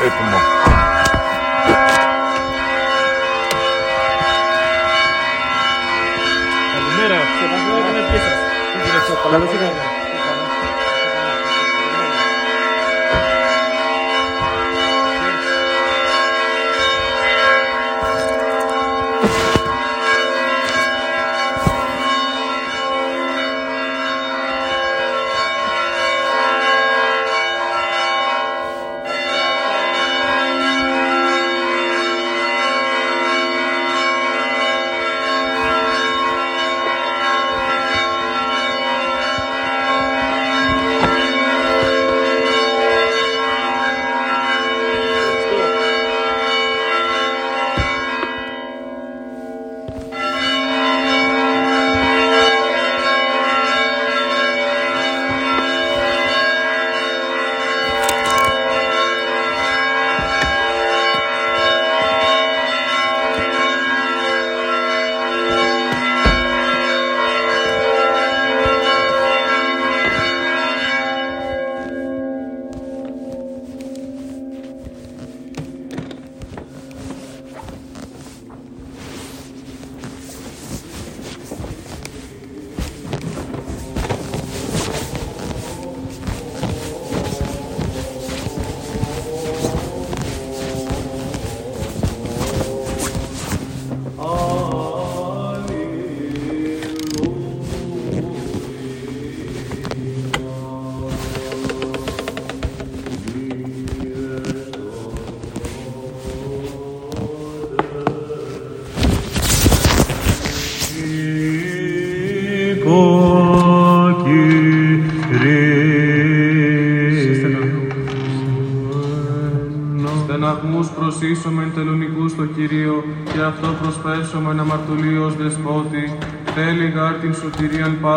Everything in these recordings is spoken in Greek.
La primera, se van a tener piezas. Para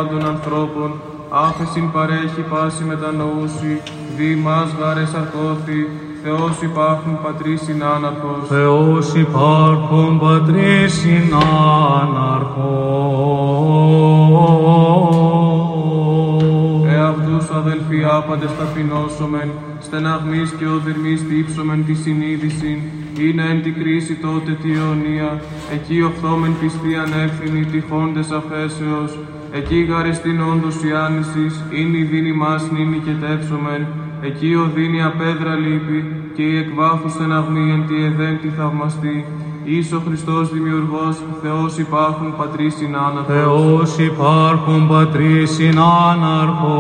πάντων ανθρώπων, άφεσιν παρέχει πάση μετανοούση, δι μας γάρες αρκώθη, Θεός υπάρχουν πατρίς συνάναρχος. Θεός υπάρχον πατρίς συνάναρχος. Εαυτούς αδελφοί άπαντες ταπεινώσομεν, στεναγμής και οδυρμής τύψομεν τη συνείδηση, είναι εν τη κρίση τότε τη αιωνία, εκεί οφθόμεν πιστή ανεύθυνη τυχόντες αφέσεως, εκεί γαριστήν όντως η άνησης, είναι η δίνη μας νύνη και τέψομεν, εκεί οδύνη απέδρα λύπη, και η εκβάθου στεναγμή εν τη εδέν τη θαυμαστή, Ίσο Χριστός Δημιουργός, Θεός υπάρχουν πατρίς συνάναρχος. Θεός υπάρχον πατρίς συνάναρχος.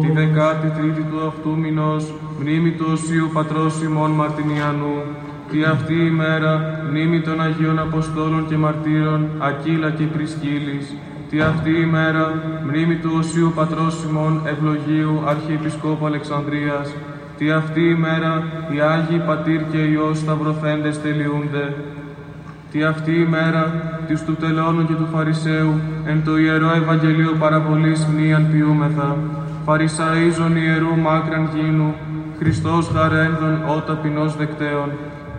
Τη δεκάτη τρίτη του αυτού μηνός, μνήμη του Οσίου Πατρός ημών Μαρτινιανού, τη αυτή ημέρα, μνήμη των Αγίων Αποστόλων και Μαρτύρων, Ακύλα και Πρισκύλης, τη αυτή ημέρα, μνήμη του Οσίου Πατρός ημών Ευλογίου Αρχιεπισκόπου Αλεξανδρίας, τη αυτή ημέρα, οι Άγιοι Πατήρ και Υιός Σταυροθέντες τελειούνται, Τη αυτή ημέρα, της του τελώνου και του Φαρισαίου, εν το Ιερό Ευαγγελίο παραβολής μνήαν ποιούμεθα. Φαρισαΐζον ιερού μάκραν γίνου, Χριστός χαρένδον ο ταπεινός δεκτέων.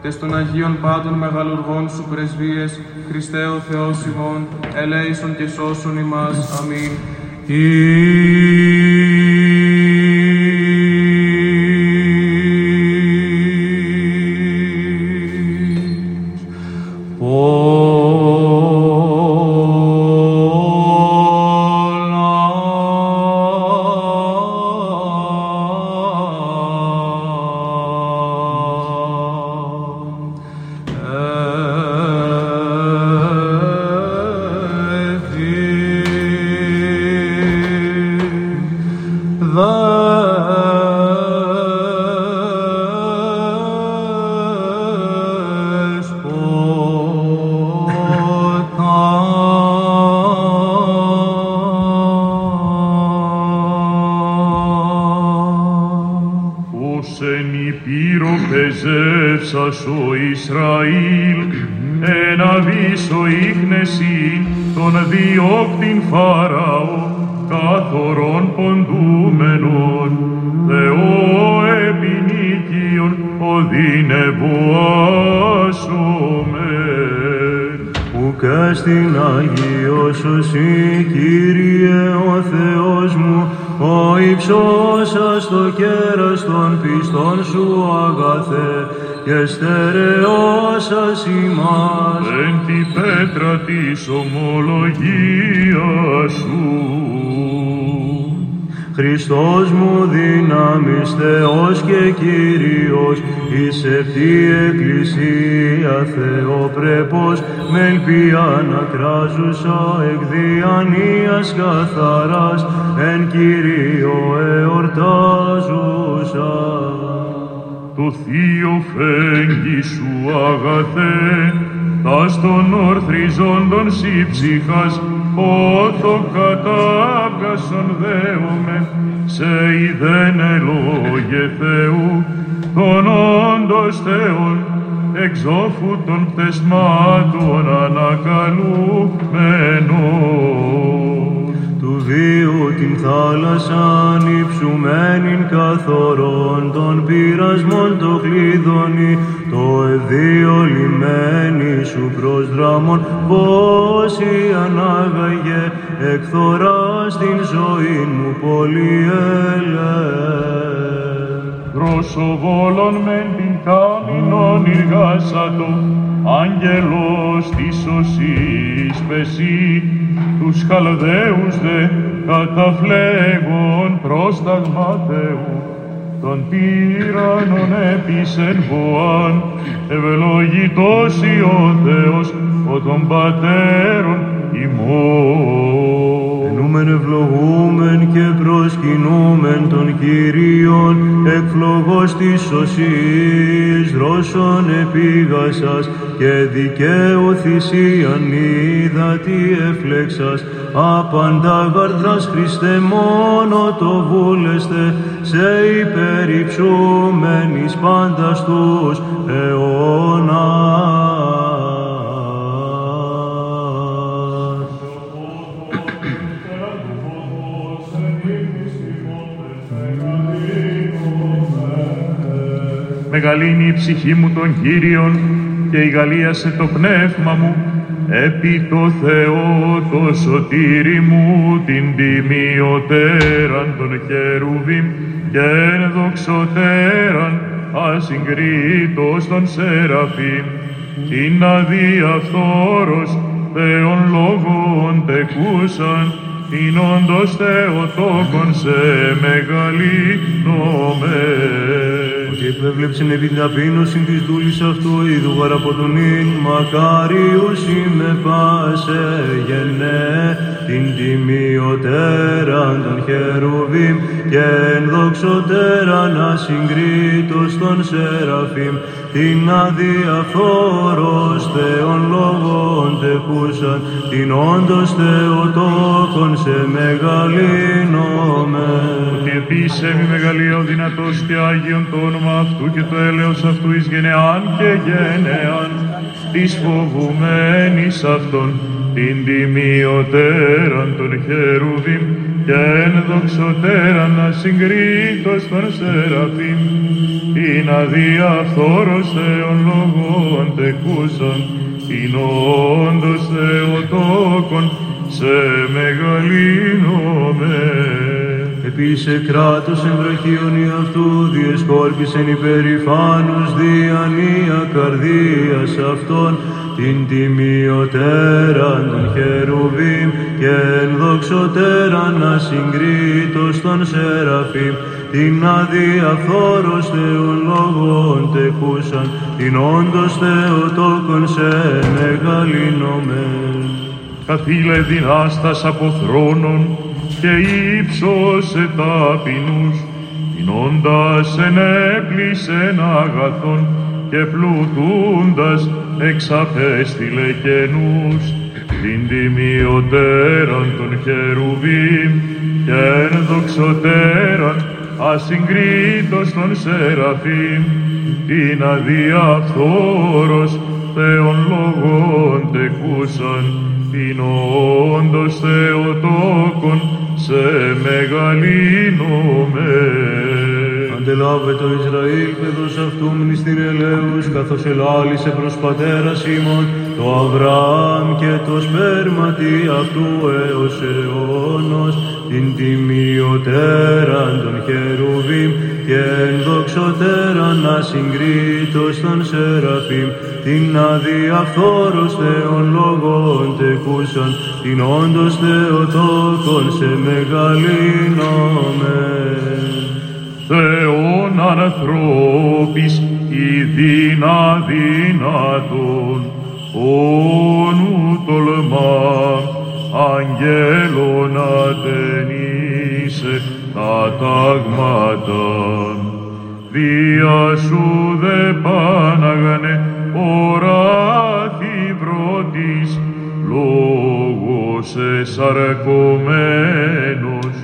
Τες των Αγίων πάντων μεγαλουργών σου πρεσβείες, Χριστέ ο Θεός ημών, ελέησον και σώσον ημάς. Αμήν. Εν υπήρο πεζεύσας ο Ισραήλ, εν αβύσω ίχνεσιν τον διώκτην Φαραώ, καθορών ποντούμενον, Θεό επινίκιον, οδυνευουάσομεν. Ουκ στην Αγίος εσύ, Κύριε ο Θεός μου, ο υψώσας το κέρας των πιστών σου αγαθέ και στερεώσας ημάς. Εν τη πέτρα της ομολογίας σου. Χριστός μου δύναμις Θεός και Κύριος, εις ευτή Εκκλησία Θεοπρέπος, με ελπία να κράζουσα εκ διανοίας καθαράς, εν Κύριο εορτάζουσα. Το θείο φέγγι σου αγαθέ, τας των ορθριζόντων σύ ψυχάς, ότο κατάβγασον δέομαι, σε ειδένε λόγε Θεού, τον όντως Θεόν, εξώφου των πτεσμάτων ανακαλούμενος. Του βίου την θάλασσαν υψουμένην καθορών των πειρασμών το κλειδώνει το εδίο λιμένη σου προς δράμον πόσοι ανάγαγε εκθοράς στην ζωή μου πολυέλε. Προσοβόλων μεν την κάμινον εργάσατο, άγγελος της σωσής πεσί, τους χαλδαίους δε καταφλέγων πρόσταγμα Θεού, τον τύραννον έπισεν βοάν, ευλογητός ο Θεός, ο των πατέρων ημών. Ενούμεν ευλογούμεν και προσκυνούμεν τον Κύριον, εκφλογός της σωσής, ρώσον επίγασας και δικαίου θυσίαν είδα τι εφλέξας, απαντά γαρδράς Χριστέ μόνο το βούλεστε, σε υπερυψούμενης πάντας στους αιώνας. Μεγαλύνει η ψυχή μου τον Κύριον και ηγαλίασε το πνεύμα μου. Επί το Θεό το σωτήρι μου την τιμιωτέραν των χερουβίμ και ενδοξωτέραν ασυγκρίτως των σεραφείμ. Την αδιαφθόρος Θεόν λόγων τεκούσαν την όντως Θεοτόκον σε μεγαλύνομαι. Και επέβλεψεν επί την ταπείνωση της δούλης αυτού είδου γαραποτονήν, μακάριους είμαι πάσε γεννέ, την τιμιωτέραν των χερουβίμ και ενδοξωτέραν ασυγκρίτως των σεραφείμ, την αδιαφόρος Θεών λόγων τεκούσαν, την όντως Θεοτόκον σε μεγαλύνομαι. Ότι επίσης μη μεγαλείο δυνατός και Άγιον το όνομα αυτού και το έλεος αυτού εις γενεάν και γενεάν της φοβουμένης αυτών την τιμιωτέραν των χερουβίμ και ενδοξωτέραν ασυγκρίτως των σεραφείμ την αδιαφθόρος Θεών λόγων τεκούσαν την όντως Θεοτόκον σε μεγαλύνομαι. Επίσε κράτος εμβραχίων αυτού διεσκόρπισεν υπερηφάνους διανία καρδίας αυτών την τιμιωτέραν των χερουβίμ και ενδοξωτέραν ασυγκρίτως των σεραφείμ την αδιαφθόρος Θεών λόγων τεκούσαν την όντως Θεοτόκον σε μεγαλύνομεν. Καθήλε δυνάστας από θρόνων και ύψωσε ταπεινούς, τεινώντας ενέπλησεν αγαθών και πλουτούντας εξαπέστειλε καινούς, την τιμιωτέραν των χερουβίμ και ενδοξωτέραν ασυγκρίτως των σεραφείμ, την αδιαφθόρος Θεών λόγων τεκούσαν, την όντως Θεοτόκον σε μεγαλύνομαι. Οντελάβε το Ισραήλ, παιδός αυτού μνηστην ελέους, καθώς ελάλησε προς πατέρας ημών, το Αβραάμ και το σπέρματι αυτού έως αιώνος, την τιμιωτέραν των χερουβίμ και ενδοξωτέραν ασυγκρίτως των σεραφείμ, την αδιαφθόρος Θεών λόγων τεκούσαν, την όντως Θεοτόκον σε μεγαλύνομεν. Θεόν ανθρώπης ειδήν αδύνατον, όνου τολμά, αγγέλων ατενίσε τα τάγματα. Δια σου δε πάναγανε οράθη πρώτης, λόγος εσαρκωμένος,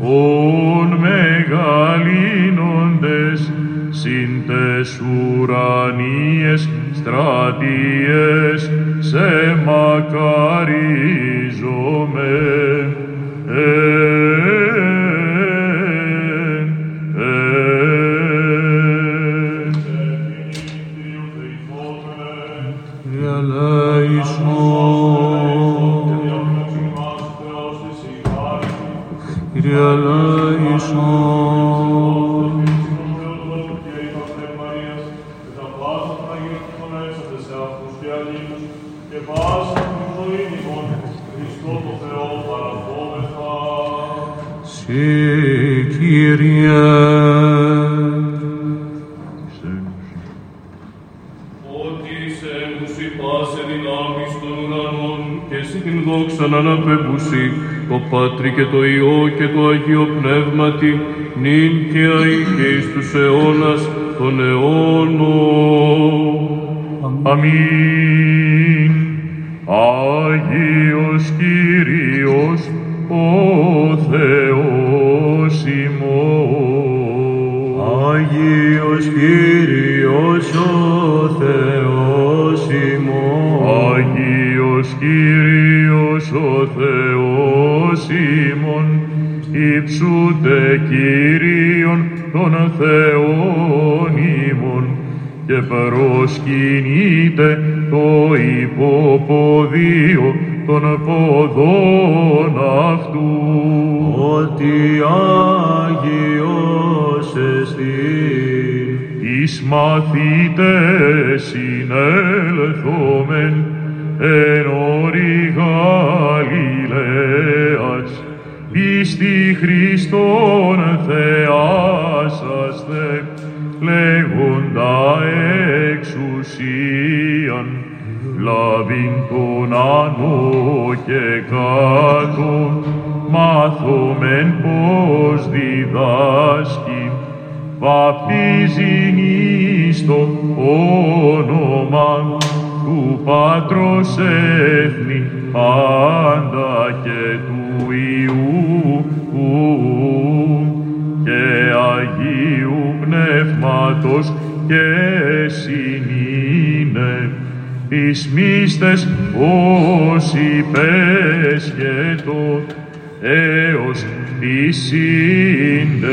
ον μεγαλύνοντες συν τες ουρανίες στρατιές σε μακαρίζομαι. Εν, και το Υιό και το Αγίο Πνεύματι, νυν και αεί και εις τους αιώνας των αιώνων. Αμήν. Τη συντελεία.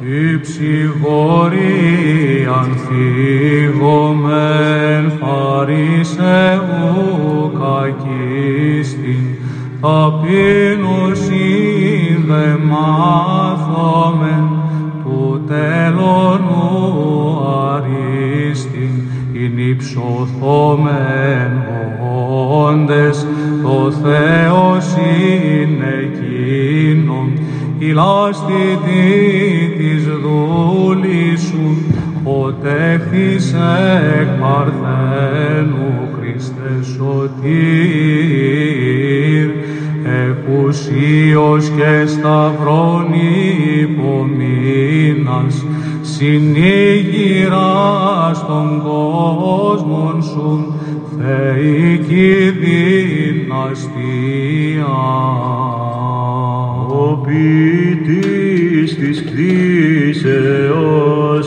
Η ψυχορία φύγομεν φαρισαίου κακίστην, ταπείνωσιν δε μάθομεν του τελωνού αρίστην, ειν υψωθόμεν όντες το Θεός είναι εκείνον, η λάστητη της δούλης σου, ο τέχθης εκ παρθένου Χριστέ σωτήρ, εκουσίως και σταυρών υπομείνας, συνήγηρας των κόσμων σου, θεϊκή δυναστεία. Ο ποιητής της κτίσεως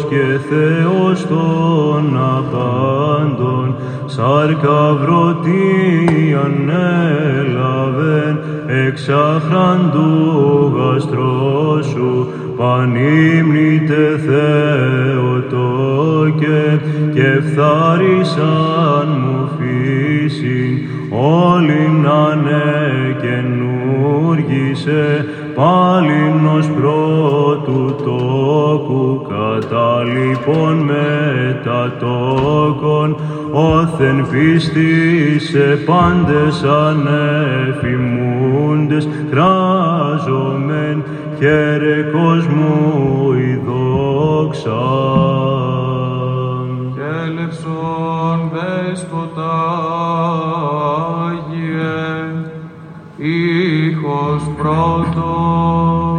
και Θεός των απάντων, σάρκα βρωτή ανέλαβεν εξ αχράντου αστρό σου πανύμνητε Θεοτόκε και φθάρισαν μου φύσιν όλην ανεκαινούργησε πάλιν ως πρώτου τόκου κατά λοιπόν μετατόκον όθεν πίστη σε πάντες ανεφημούντες κράζομεν χαίρε κόσμου η δόξα. Έλευσον δέσποτα Άγιε, ήχος πρώτος,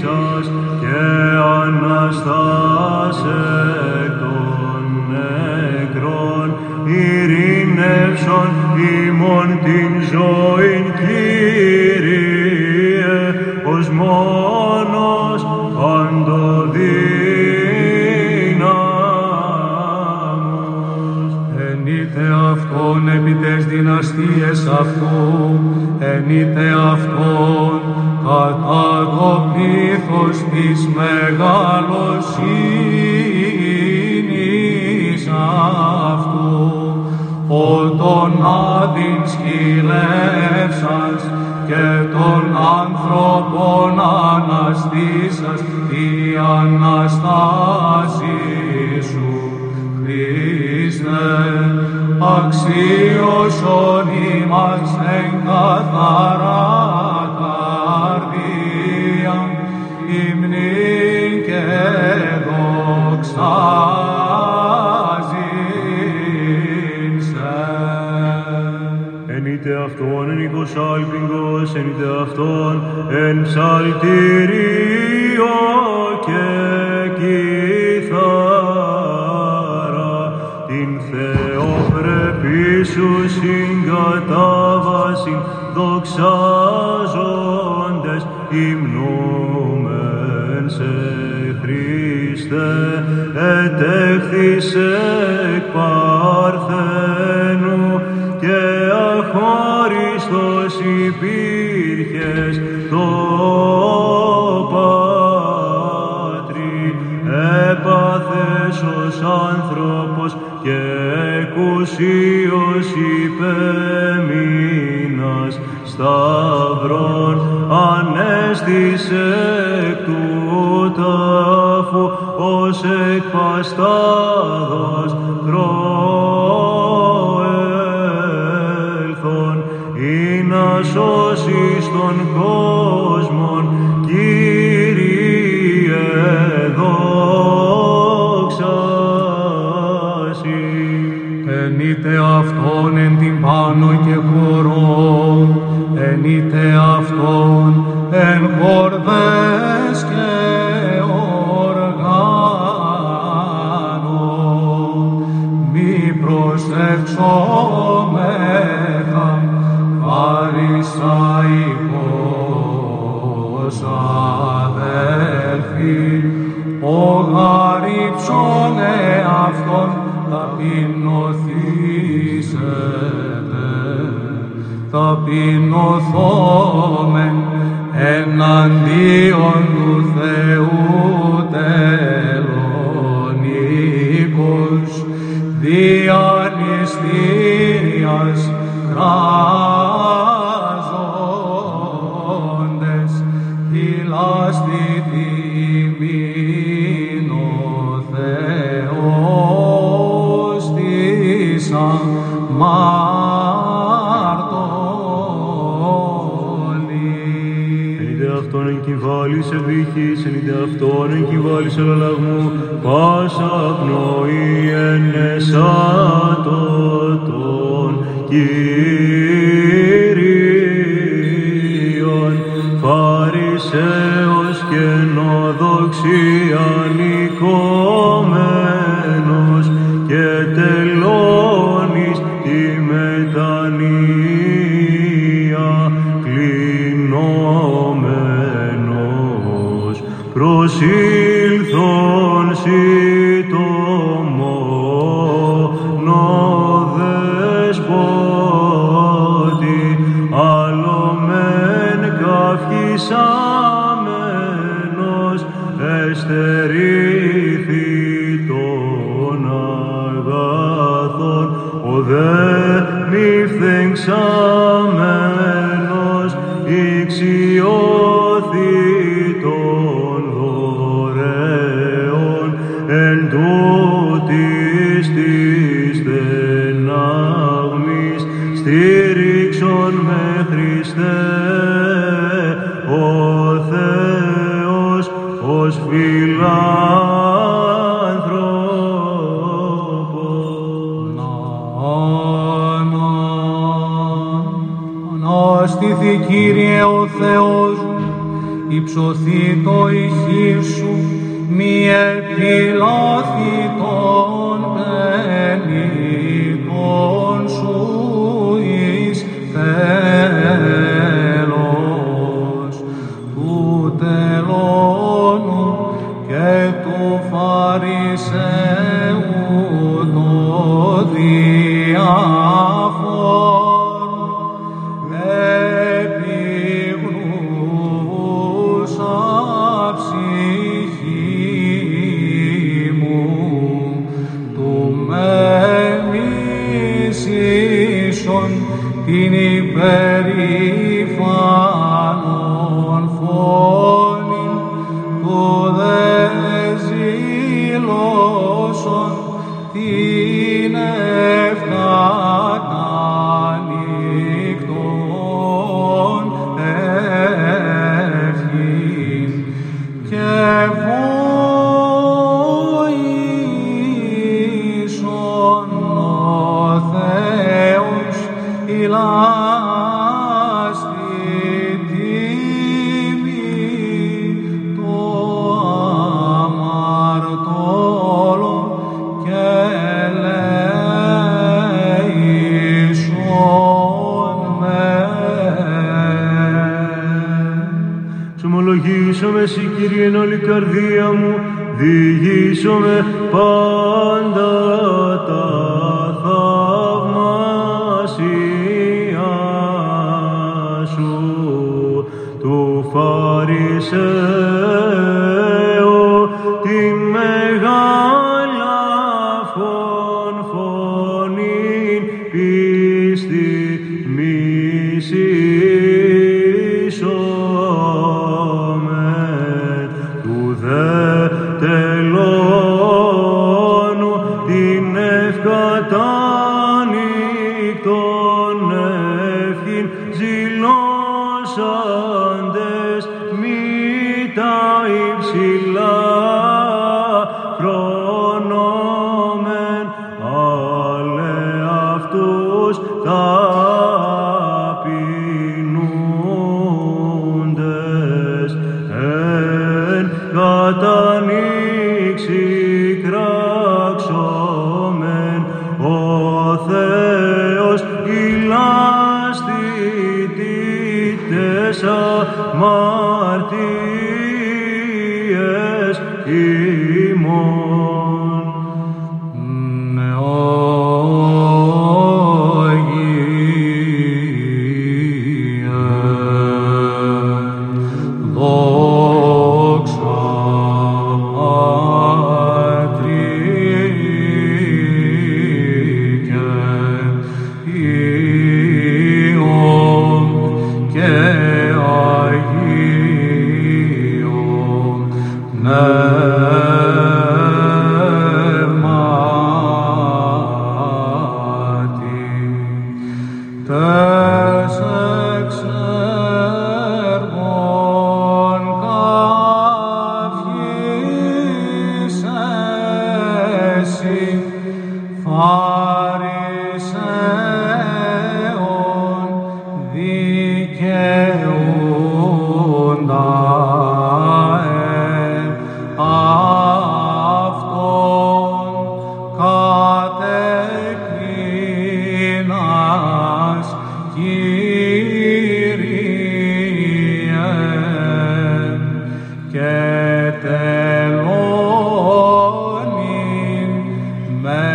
Σας και Αναστάσε των νεκρών, ειρήνευσον ημών την ζωήν, Κύριε, ως μόνος παντοδύναμος. Εν είτε Αυτόν επί τες δυναστείες Αυτού, εν είτε Αυτόν κατά το Υιούς της μεγαλοσύνης αυτού, τον άδειν σκυλεύσας και των ανθρώπων αναστήσας η Αναστάση σου, Χριστέ, αξίωσον ημάς εγκαθαρά εν δε αυτόν εν ψαλτήριο και κιθάρα. Την Θεοπρεπή σου συγκατάβαση δοξάζοντες υμνούμεν σε Χριστέ ετέχθησε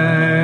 time.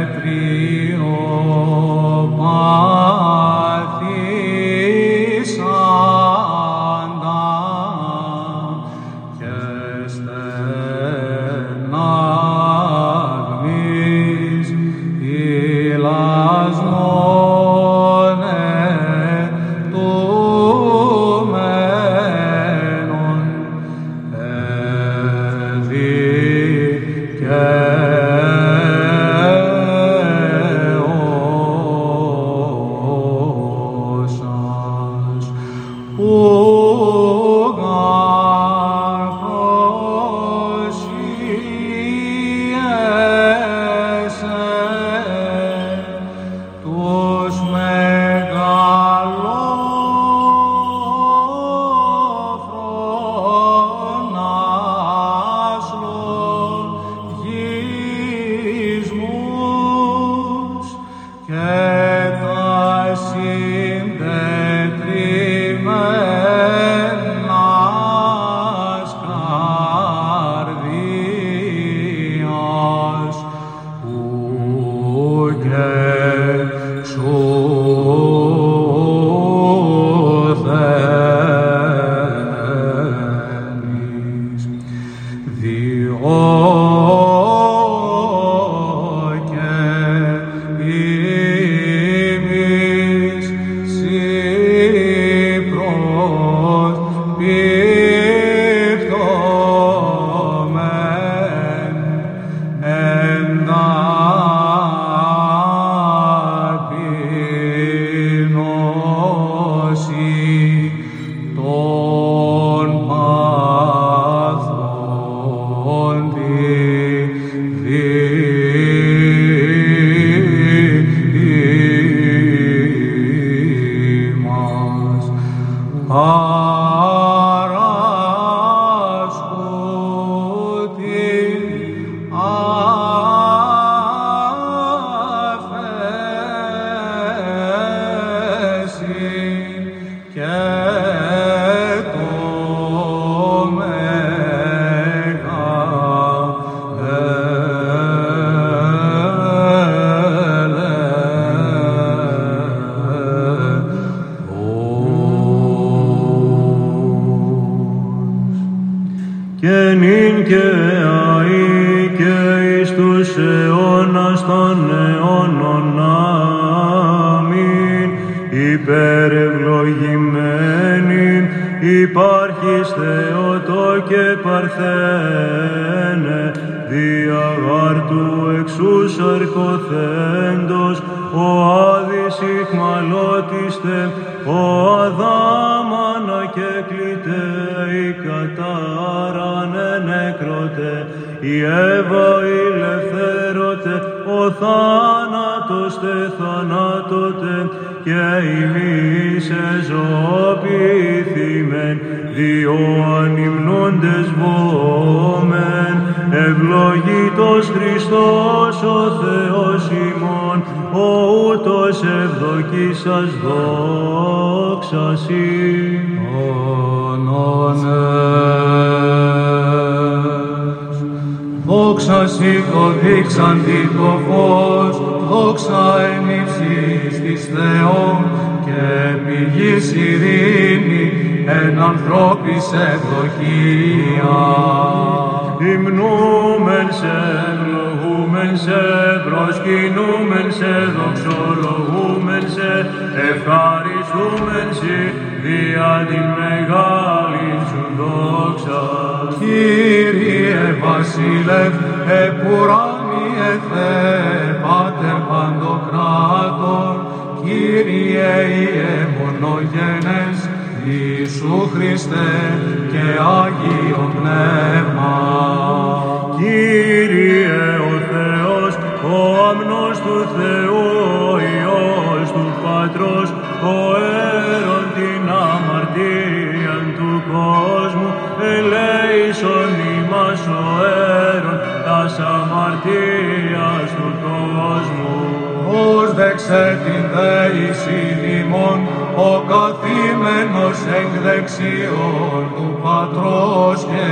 σε την θέση δημών, ο καθήμενος εκ δεξιών του Πατρός και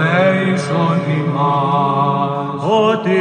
λέει ημάς. Ότι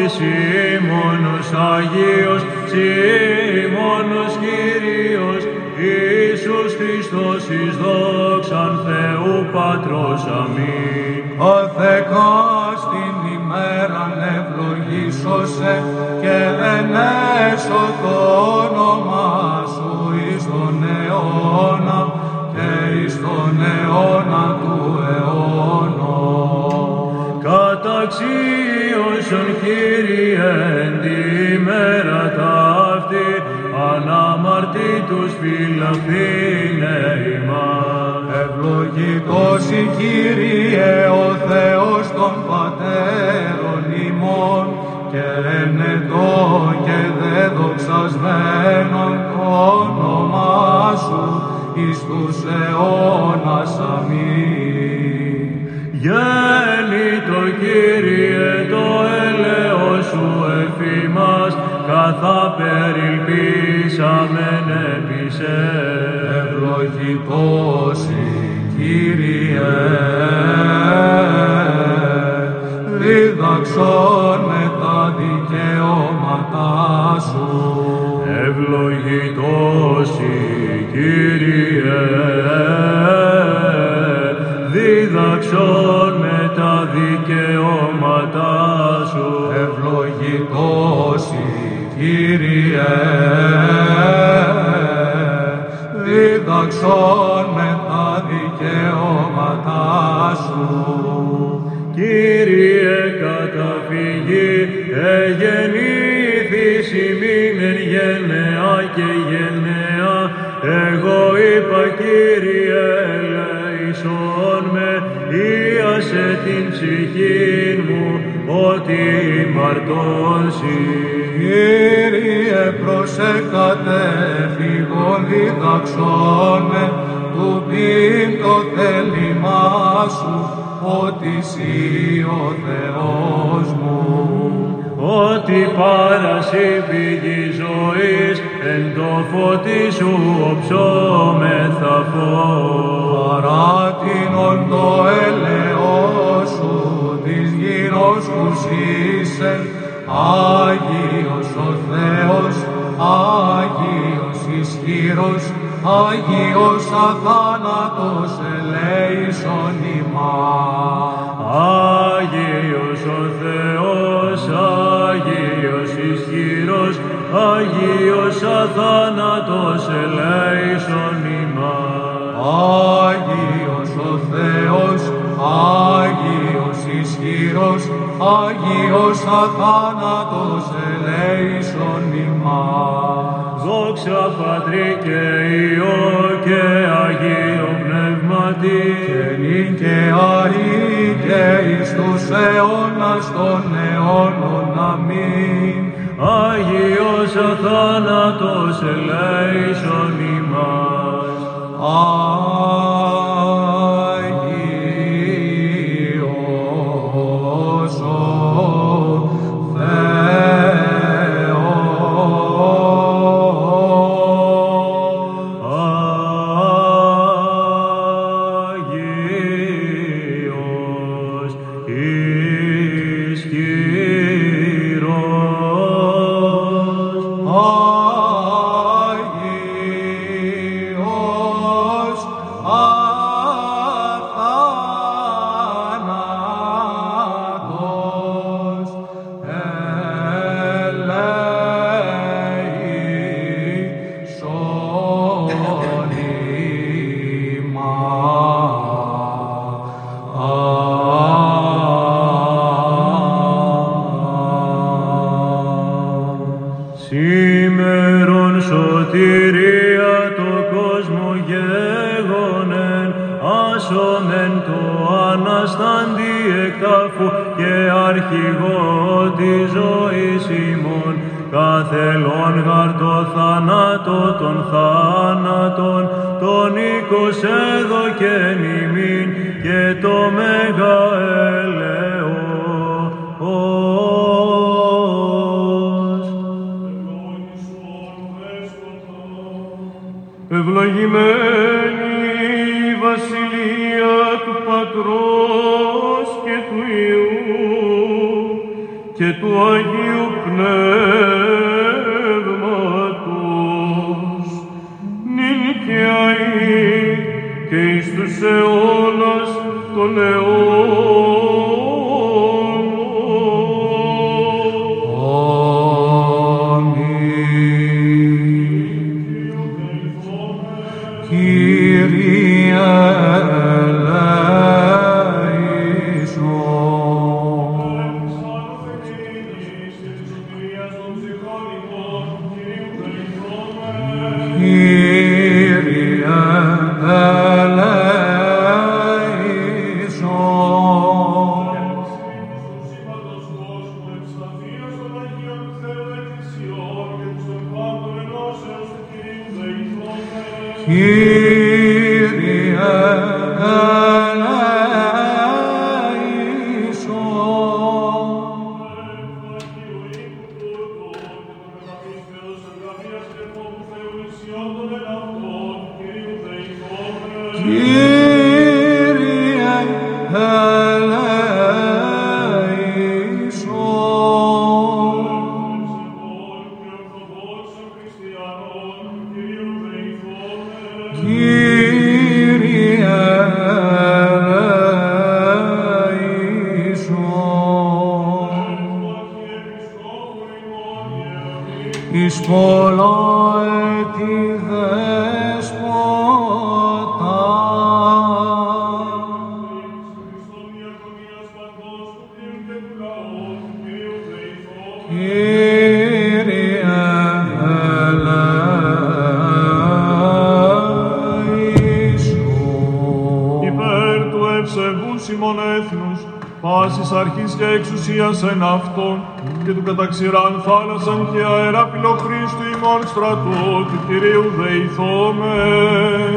και του καταξηράν θάλασσαν και αέρα Χρήστου ημών στρατό, του Κυρίου δεηθώμε.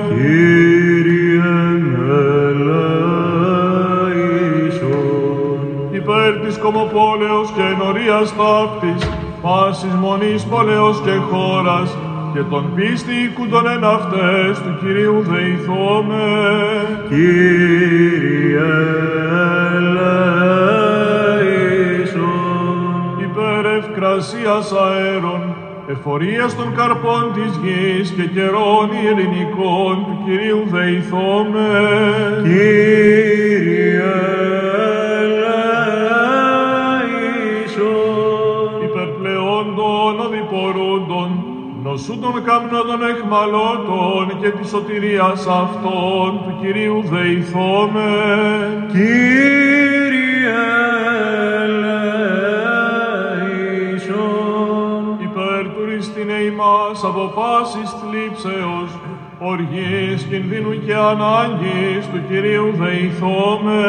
Κύριε ελέησον. Υπέρ της κομοπόλεως και ενορίας ταύτης, πάσης μονής πόλεως και χώρας, και τον πίστη οίκουντον εν αυτές του Κυρίου δεηθώμε. Κύριε ευκρασίας αέρων, εφορίας των καρπών της γης και καιρών ειρηνικών του Κυρίου δεηθώμε. Κύριε ελέησον. Υπερπλεόντων οδηπορούντων, νοσού των καμνών εχμαλώτων και της σωτηρίας αυτών του Κυρίου δεηθώμε. Οργής, κινδύνου και ανάγκης του Κυρίου δεηθώμε.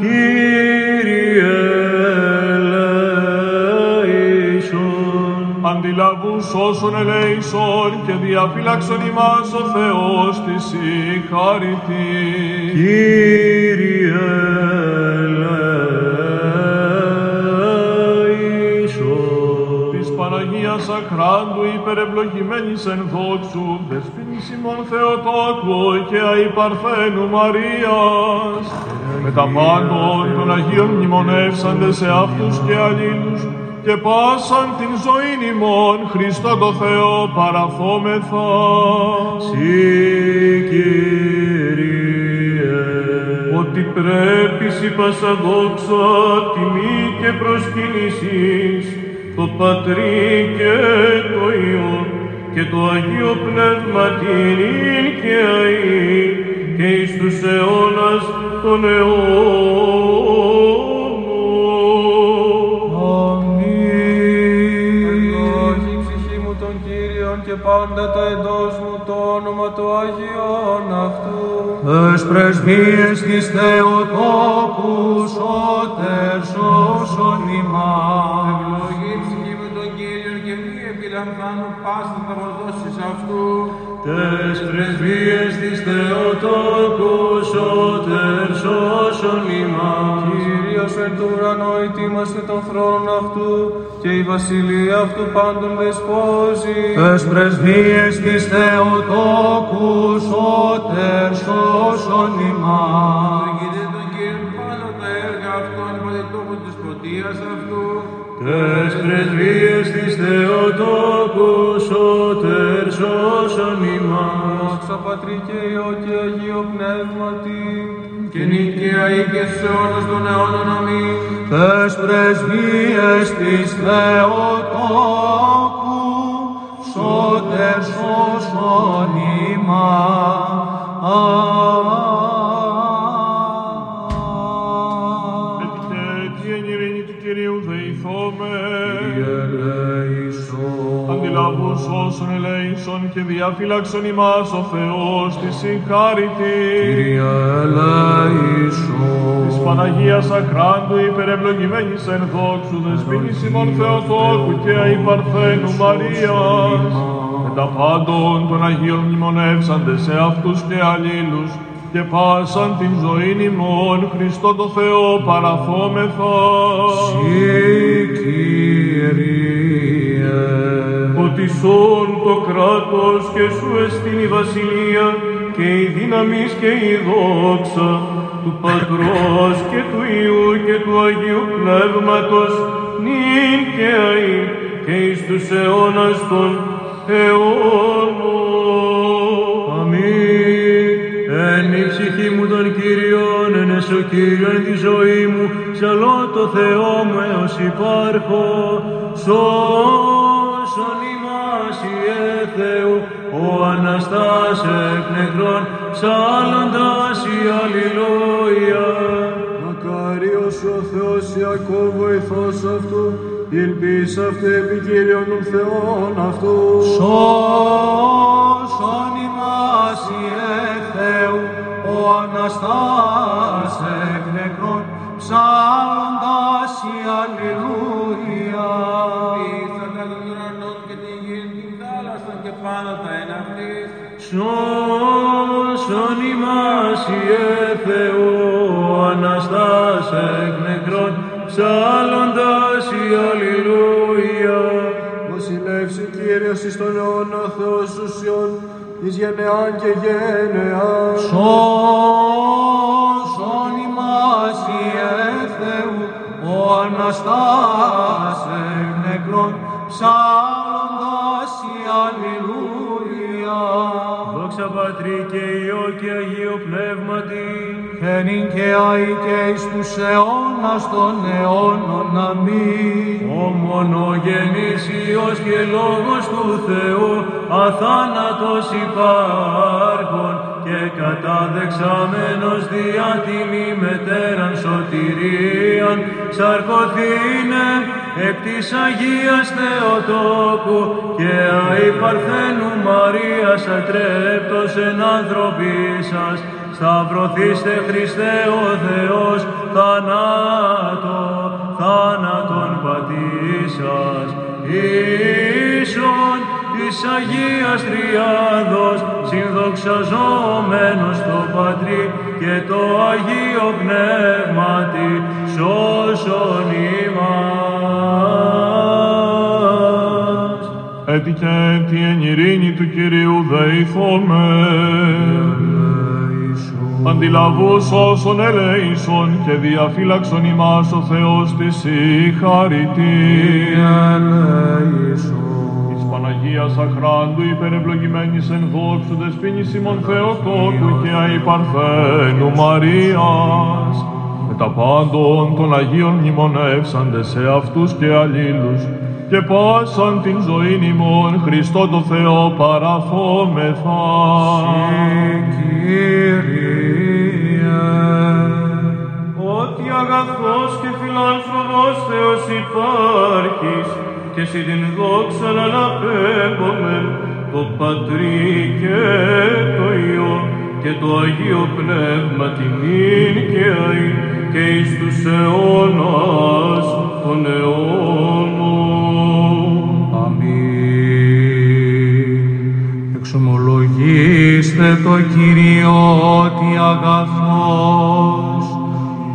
Κύριε ελέησον. Αντιλαβούς όσων ελέησον και διαφύλαξον ημάς ο Θεός της η χάρητη. Κύριε Ακράντου υπερευλογημένης εν δόξου, δεσποίνης ημών Θεοτόκου και αϊπαρθένου Μαρίας, με τα πάντων των Αγίων μνημονεύσαντε σε αυτούς και αλλήλους, και πάσαν την ζωήν ημών Χριστό το Θεό παραθόμεθα. Συ Κύριε. ότι πρέπει σοι πασαδόξα τιμή και προσκυνήσεις το Πατρί και το Υιό και το Αγίο Πνεύμα την και αή και εις τους αιώνας των αιώνων. Ευλόγη η ψυχή μου των Κύριων και πάντα τα εντός μου το όνομα του Αγίων αυτού. Ες πρεσβείες της Θεοτόκους σώτερ σώσον ημάς. Μη επιλαμβάνω πάστα τα προδόσεις αυτού. Τες πρεσβείες της Θεοτόκους σώτερ σώσον ημάς. Κύριος εν του ουρανό ετοίμαστε των θρόνων αυτού και η βασιλεία αυτού πάντων δεσπόζει. Ες πρεσβείες της Θεοτόκους σώτερ σώσον ημάς. Τες πρεσβείες της Θεοτόκους σώτερ σώσον ημάς. Δόξα Πατρί και Υιό και Αγίο Πνεύματι, και νίκαια ή και σε αιώνας των αιώνων αμήν. Τες πρεσβείες της Θεοτόκους σώτερ σώσον ημάς. Αντιλαβούς όσων ελέησον και διαφύλαξον ημάς ο Θεός της συγχάρητης. Κύριε ελέησον. Της Παναγίας Αχράντου υπερευλογημένης εν δόξου δεσποίνης ημών Θεοτόκου και αϊπαρθένου Μαρίας με τα πάντων των Αγίων μνημονεύσαντες σε αυτούς και αλλήλους και πάσαν την ζωήν ημών Χριστό το Θεό παραθόμεθα. Συ, Κύριε. Ότι σών το κράτος και σου εστίν η βασιλεία και η δύναμις και η δόξα του Πατρός και του Υιού και του Αγίου Πνεύματος νυν και αεί και εις τους αιώνας των αιώνων. Αμήν. Εν η ψυχή μου των Κύριων, εν εσω Κύριον τη ζωή μου, σαλώ το Θεό μου έως υπάρχω, σώσον Σώσον ημάς Ιε Θεού, ο Αναστάς εκ νεκρών, ψάλλοντας η Αλληλούια. Μακάριος ο Θεός Ιακώβ βοηθός αυτού, ήλπις αυτού επί Κύριον των Θεών αυτού. Σώσον ημάς Ιε Θεού, ο Αναστάς εκ νεκρών, ψάλλοντας η Αλληλούια. Θάλασσα και πάνω τα εναυτής. Σώσον ημάς Ιε Θεού, ο Αναστάς εκ νεκρών, ψάλλοντας η Αλληλούια. Βασιλεύσει Κύριος εις τον αιώνα Θεός ουσιών, εις γενεάν και γενεάν. Σώσον ημάς Ιε Θεού, ο Αναστάς εκ νεκρών, ψάλλοντας η Αλληλούια. Δόξα Πατρί και Υιό και Αγίο Πνεύματι, Χαίριν και αεί και εις τους αιώνας των αιώνων αμήν. ο μονογενής Υιός και Λόγος του Θεού, αθάνατος υπάρχον και καταδεξαμένος δια τιμή μετέραν σωτηρίαν, σαρκωθήνε εκ της Αγίας Θεοτόκου και αη Παρθένου Μαρίας ατρέπτος εν άνθρωπή σας, σταυρωθήστε Χριστέ ο Θεός, θανάτω, θάνατον πατήσας, ίσον της Αγίας Τριάδος, συνδοξαζόμενος το Πατρί και το Αγίο Πνεύματι, σώσον ημάς. Έτυχε τη εν ειρήνη του Κυρίου δεηθώμε. Αντιλαβούς όσων ελέησον και διαφύλαξον ημάς ο Θεός της η χαρητή. Της Παναγίας Αχράντου υπερευλογημένης εν δόξου δεσποίνης ημών Θεοτόκου και αϊπαρθένου Μαρίας. Με τα πάντων των Αγίων μνημονεύσαντες σε αυτούς και αλλήλους και πάσαν την ζωήν ημών Χριστό το Θεό παραθόμεθα. Ότι αγαθός και φιλάνθρωπος Θεός υπάρχεις και εσύ την δόξα να αναπέμπομεν το Πατρί και το Υιό και το Αγίο Πνεύμα την και αή και εις τους αιώνας των αιώνων. Αμήν. Εξομολογήστε το Κύριο ότι αγαθός,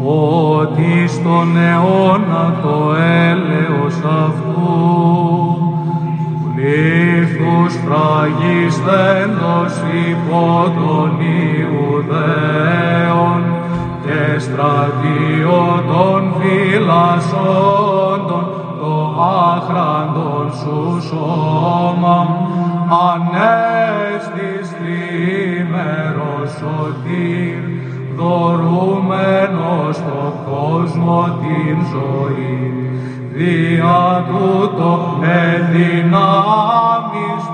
ότι στον αιώνα το έλεος αυτού, πλήθους φραγιστέντος υπό των Ιουδαίων και στρατιώτων φυλασσόντων το άχραντον σου σώμα ανέστης λίμερος σωτήρ δωρούμενος στο κόσμο την ζωή. Δια τούτο εδυνάμεις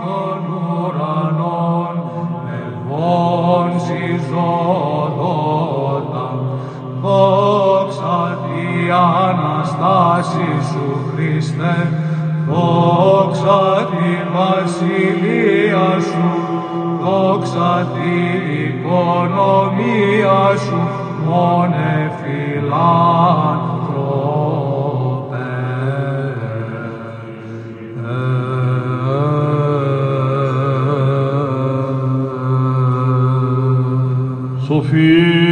των ουρανών ελβών συζώδοτα δόξα τη Αναστάση σου Χριστέ δόξα τη βασιλεία σου δόξα τη οικονομία σου μόνε φιλάνθρωπε. Σοφία,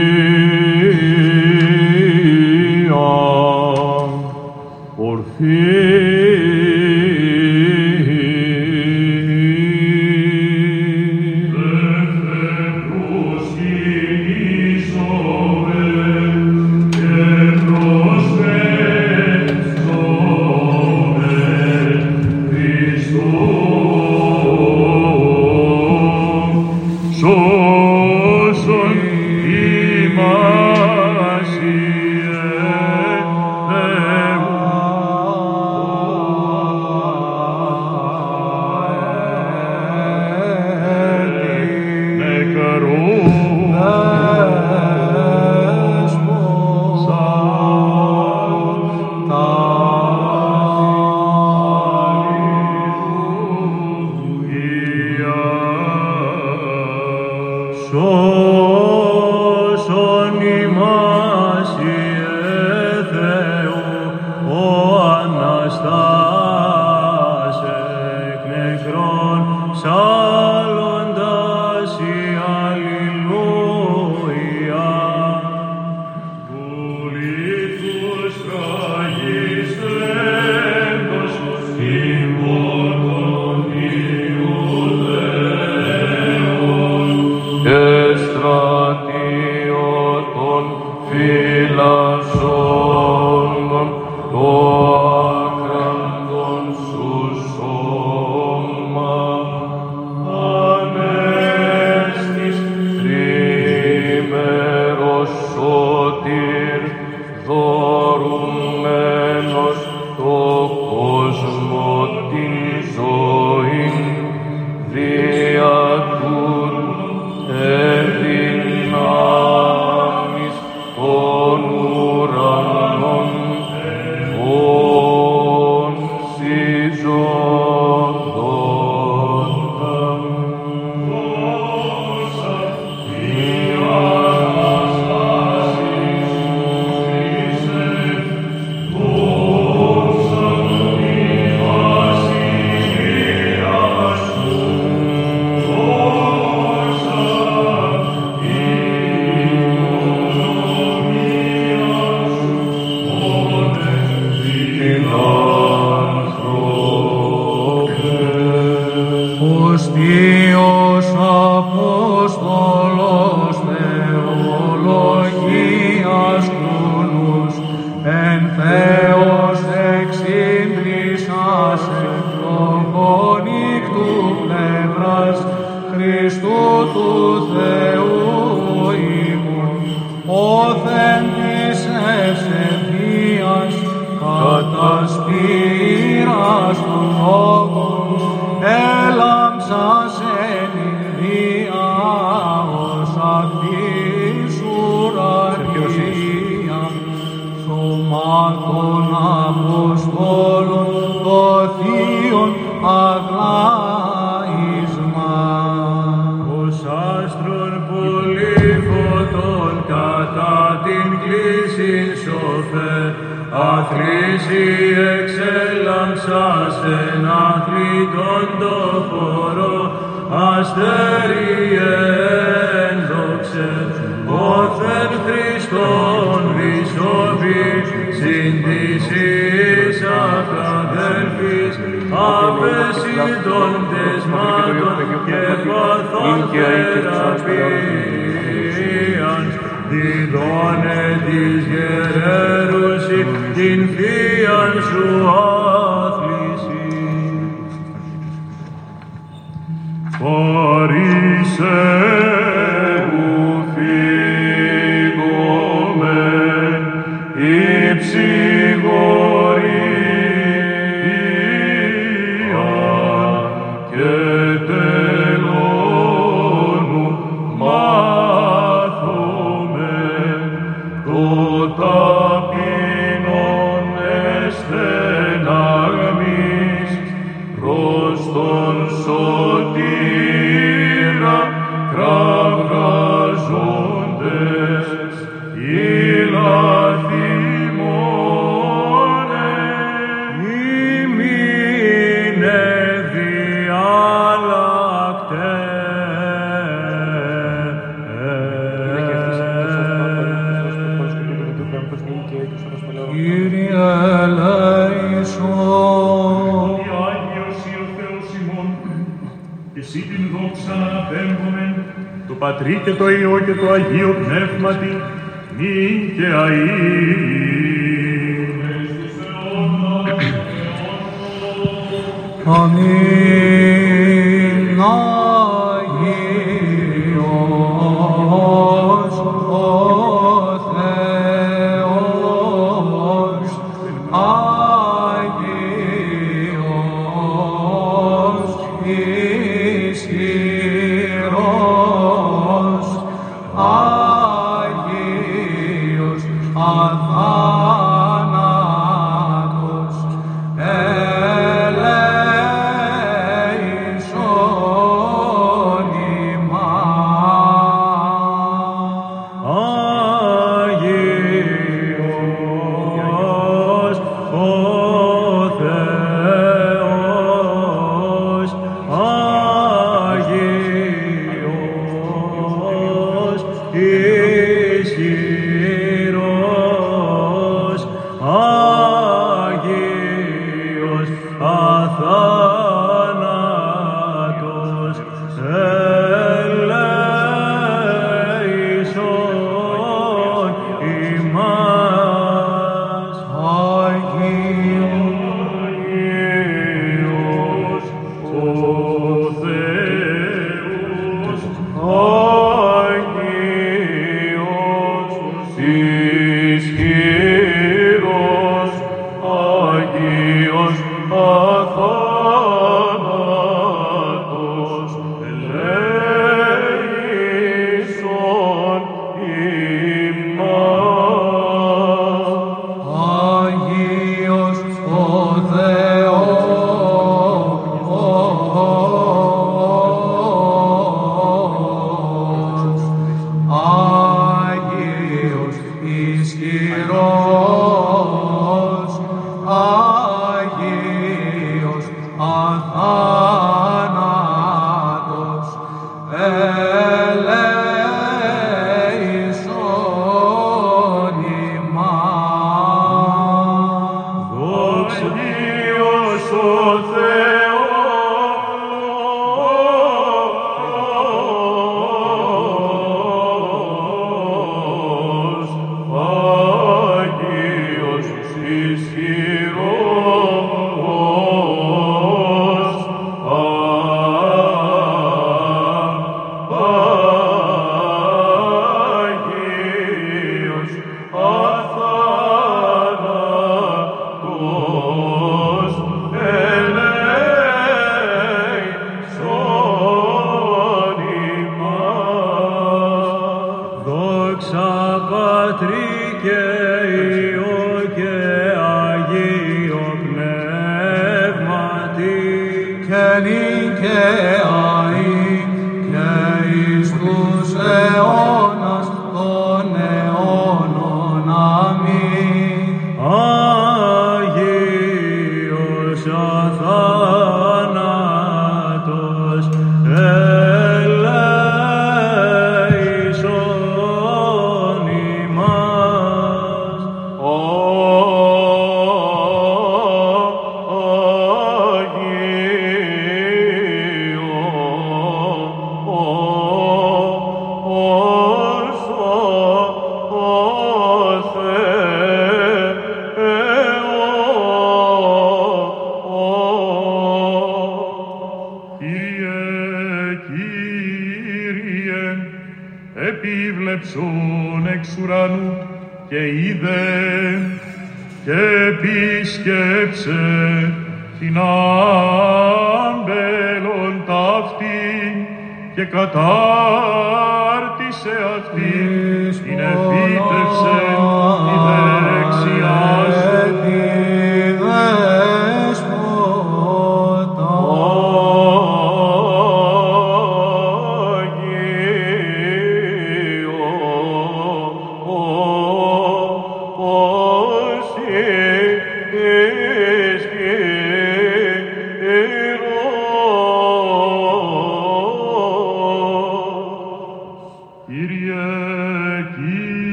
κόσμο την ζωής δια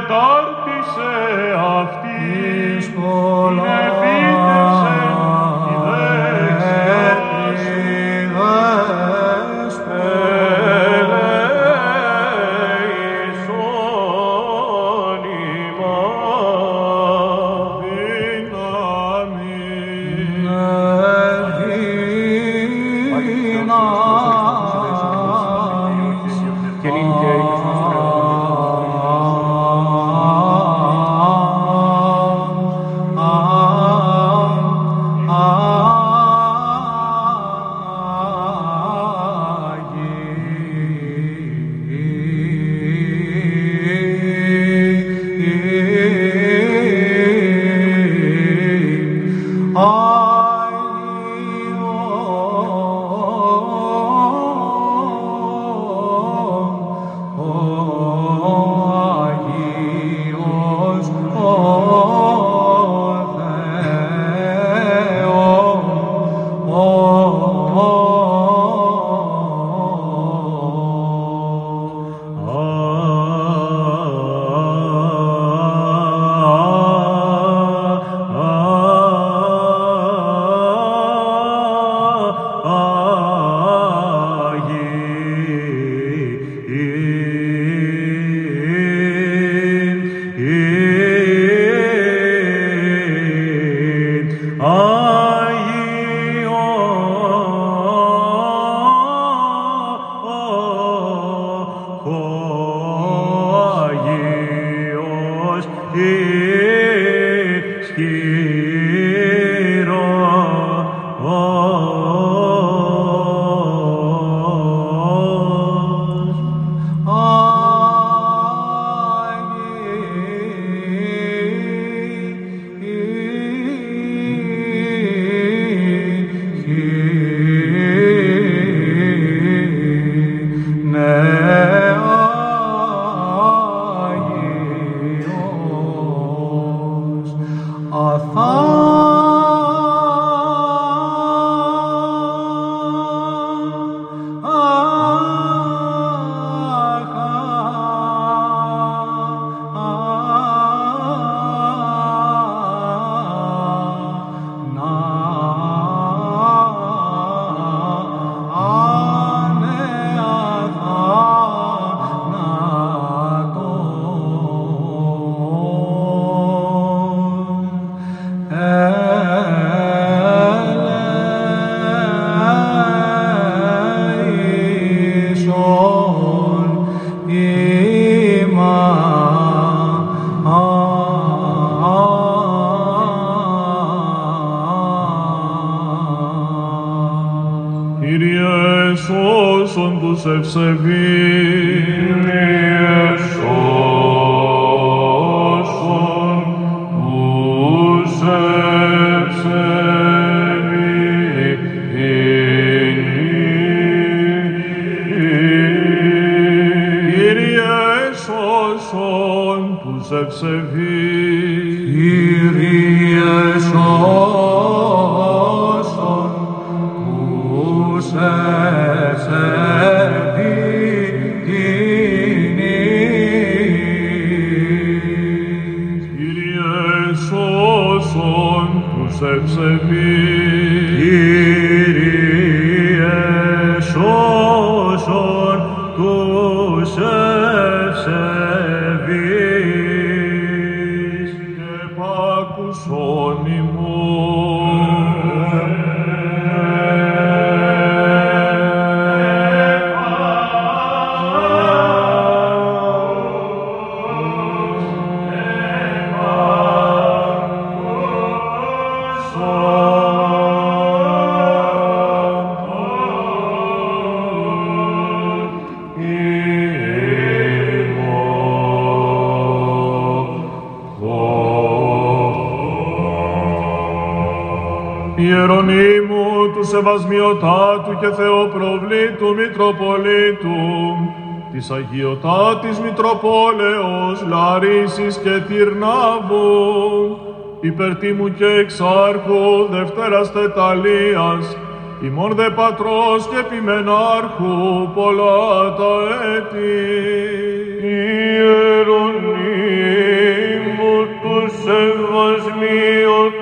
κατάρτισε αυτή. Την επίτευσε Ιερονίμου του Σεβασμιωτάτου και Θεοπροβλήτου Μητροπολίτου, της Αγιωτάτης Μητροπόλεως Λαρίσης και Τυρνάβου, υπερτίμου και εξάρχου Δευτέρας Τεταλίας, ημών δε πατρός και επιμενάρχου πολλά τα έτη. Ιερονίμου του Σεβασμιωτάτου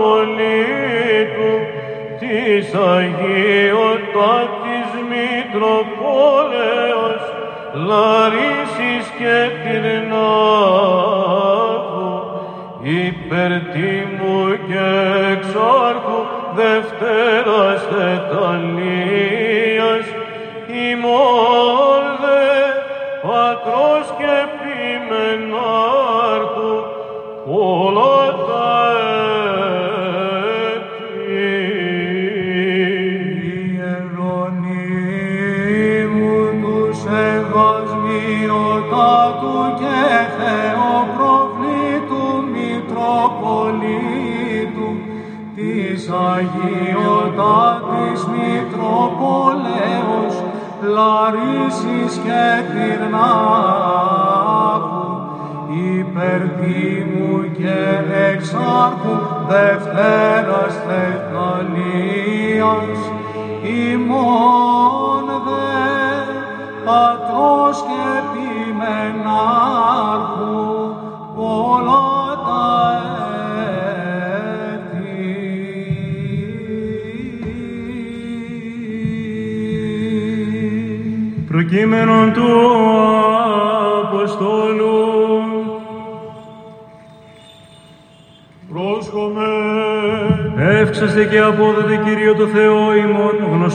Μητροπολίτου της Αγιωτάτης Μητροπόλεως Λαρίσης και Τυρνάκου υπερτίμου και εξάρχου Δευτέρας Τεταλίας ημών Λαρίσης και Τυρνάκου υπερτίμου και εξάρχου Δευτέρας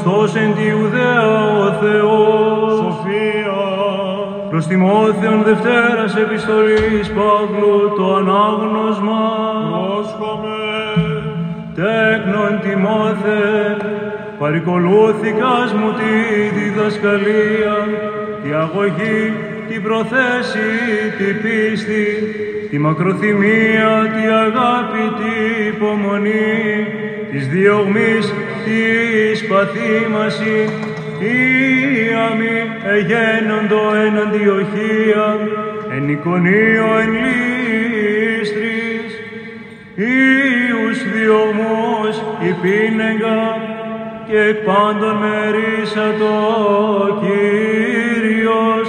ημών, γνωστός εν τη Ιουδαία ο Θεός. Σοφία, Προς Τιμόθεον Δευτέρας Επιστολής Παύλου το ανάγνωσμα. πρόσχομαι, Τέκνον Τιμόθε, παρικολούθηκας μου τη διδασκαλία, τη αγωγή, την προθέση, τη πίστη, τη μακροθυμία, τη αγάπη, τη υπομονή, της διωγμής, της παθήμαση, η αμή εγένοντο εν αντιοχία, εν εικονίο εν λύστρης, Ιους διωμούς υπήνεγα και εκ πάντων μερίσατο Κύριος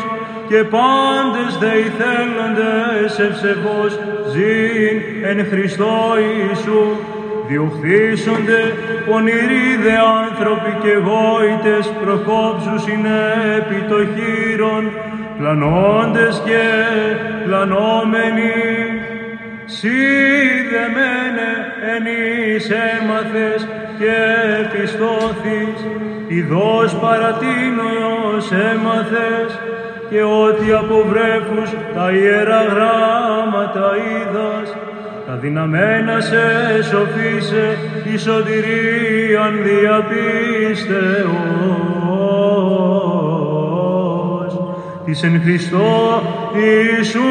και πάντες δε ηθέλοντες ευσεβώς ζήν εν Χριστώ Ιησού διοχθήσονται πονηροί δε άνθρωποι και γόητες προκόψους είναι επί το χείρον πλανώντες και πλανόμενοι. Σίδεμένε εν εις έμαθες και επιστώθης, ειδός παρατείνος έμαθες. Και ότι από βρέφους τα ιερά γράμματα είδας, τα δυναμένα σε σοφίσε η σωτηρίαν διαπίστεως της εν Χριστώ Ιησούς.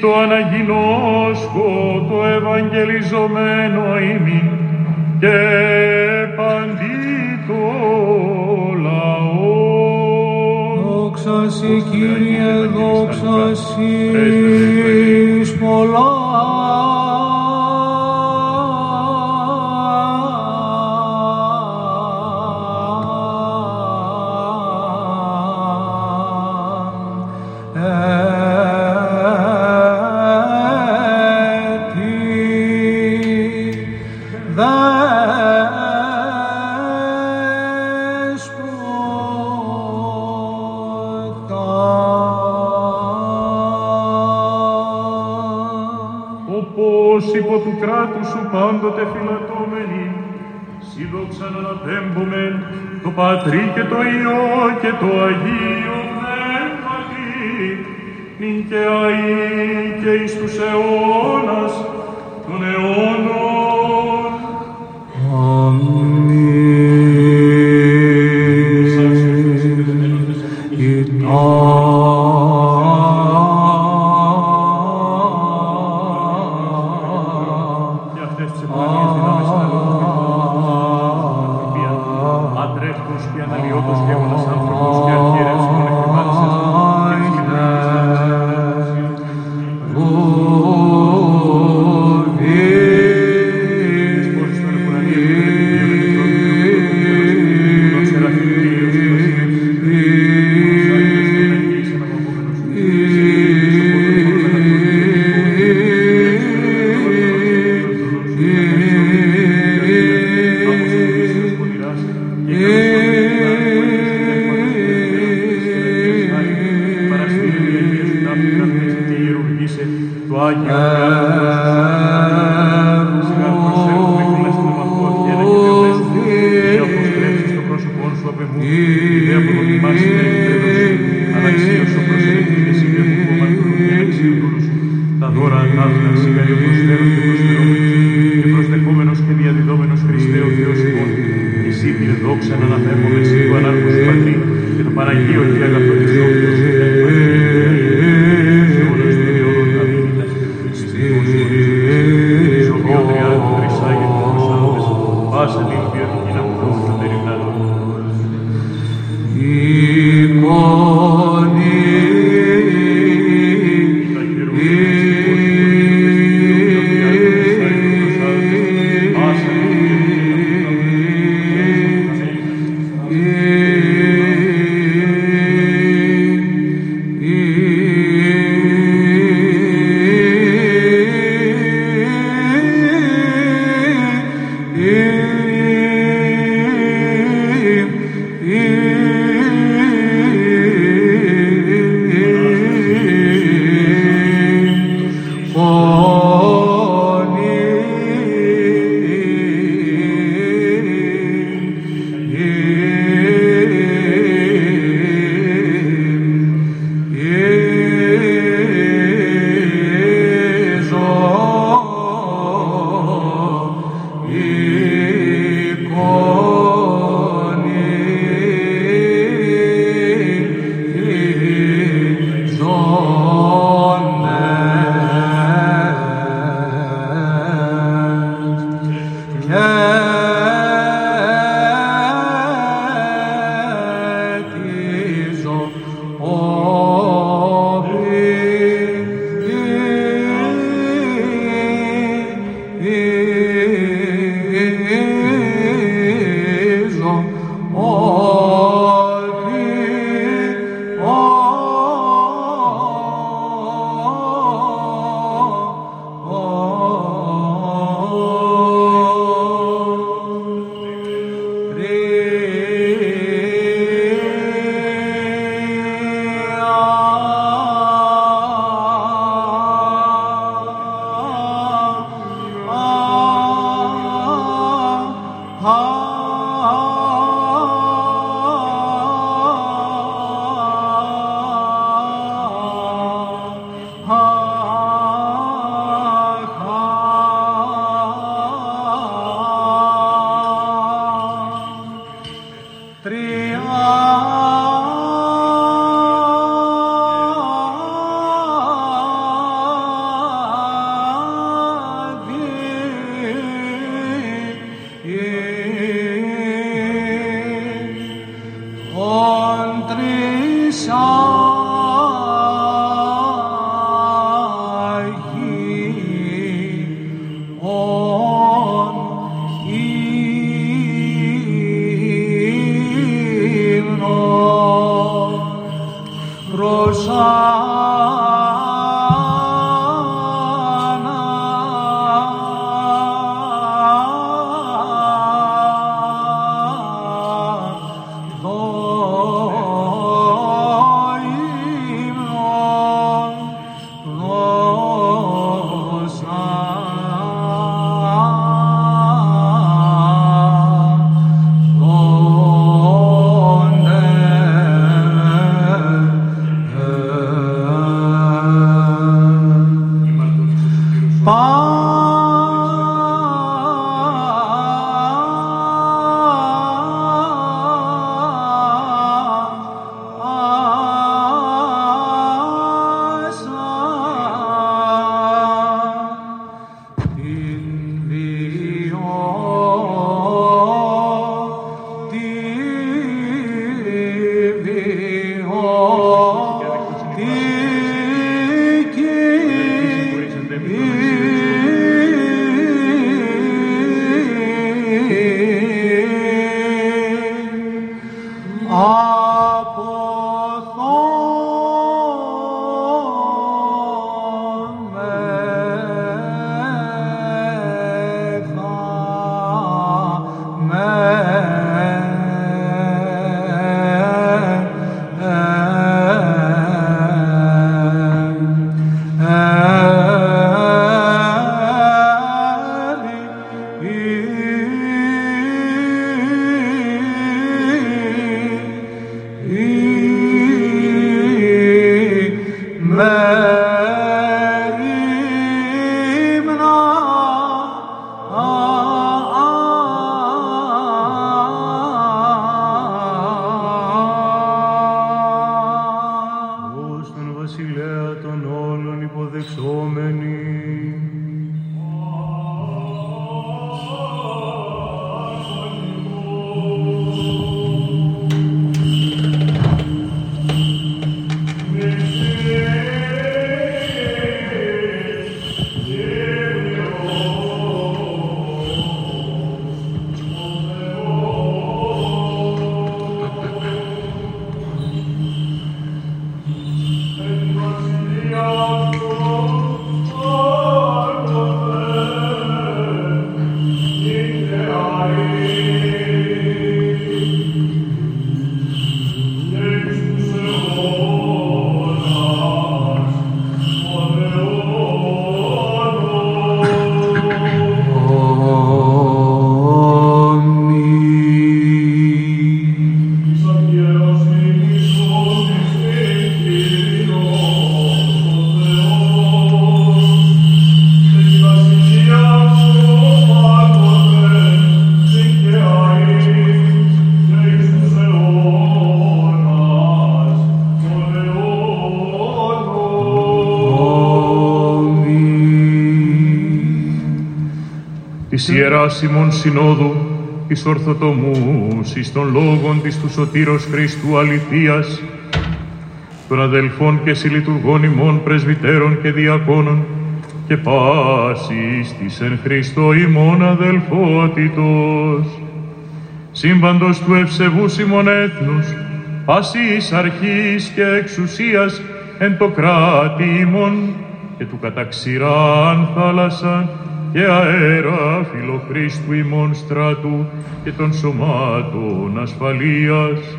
το αναγινώσκω το ευαγγελιζομένο ημί και Συ δόξα να το Πατρί και το Υιό και το Αγίο Πνεύματι, νυν και αΐ και εις τους αιώνας. para el tío y la Ιεράς ημών Συνόδου, της Ορθοτομούς, εις των λόγων της του Σωτήρος Χριστού αληθείας, των αδελφών και συλλειτουργών ημών πρεσβυτέρων και διακόνων, και πάσης της εν Χριστώ ημών αδελφότητος, σύμπαντος του ευσεβούς ημών έθνους, πάσης αρχής και εξουσίας εν το κράτη ημών, και του καταξηράν θάλασσαν και αέρα φιλοχρίστου ημών στράτου και των σωμάτων ασφαλείας,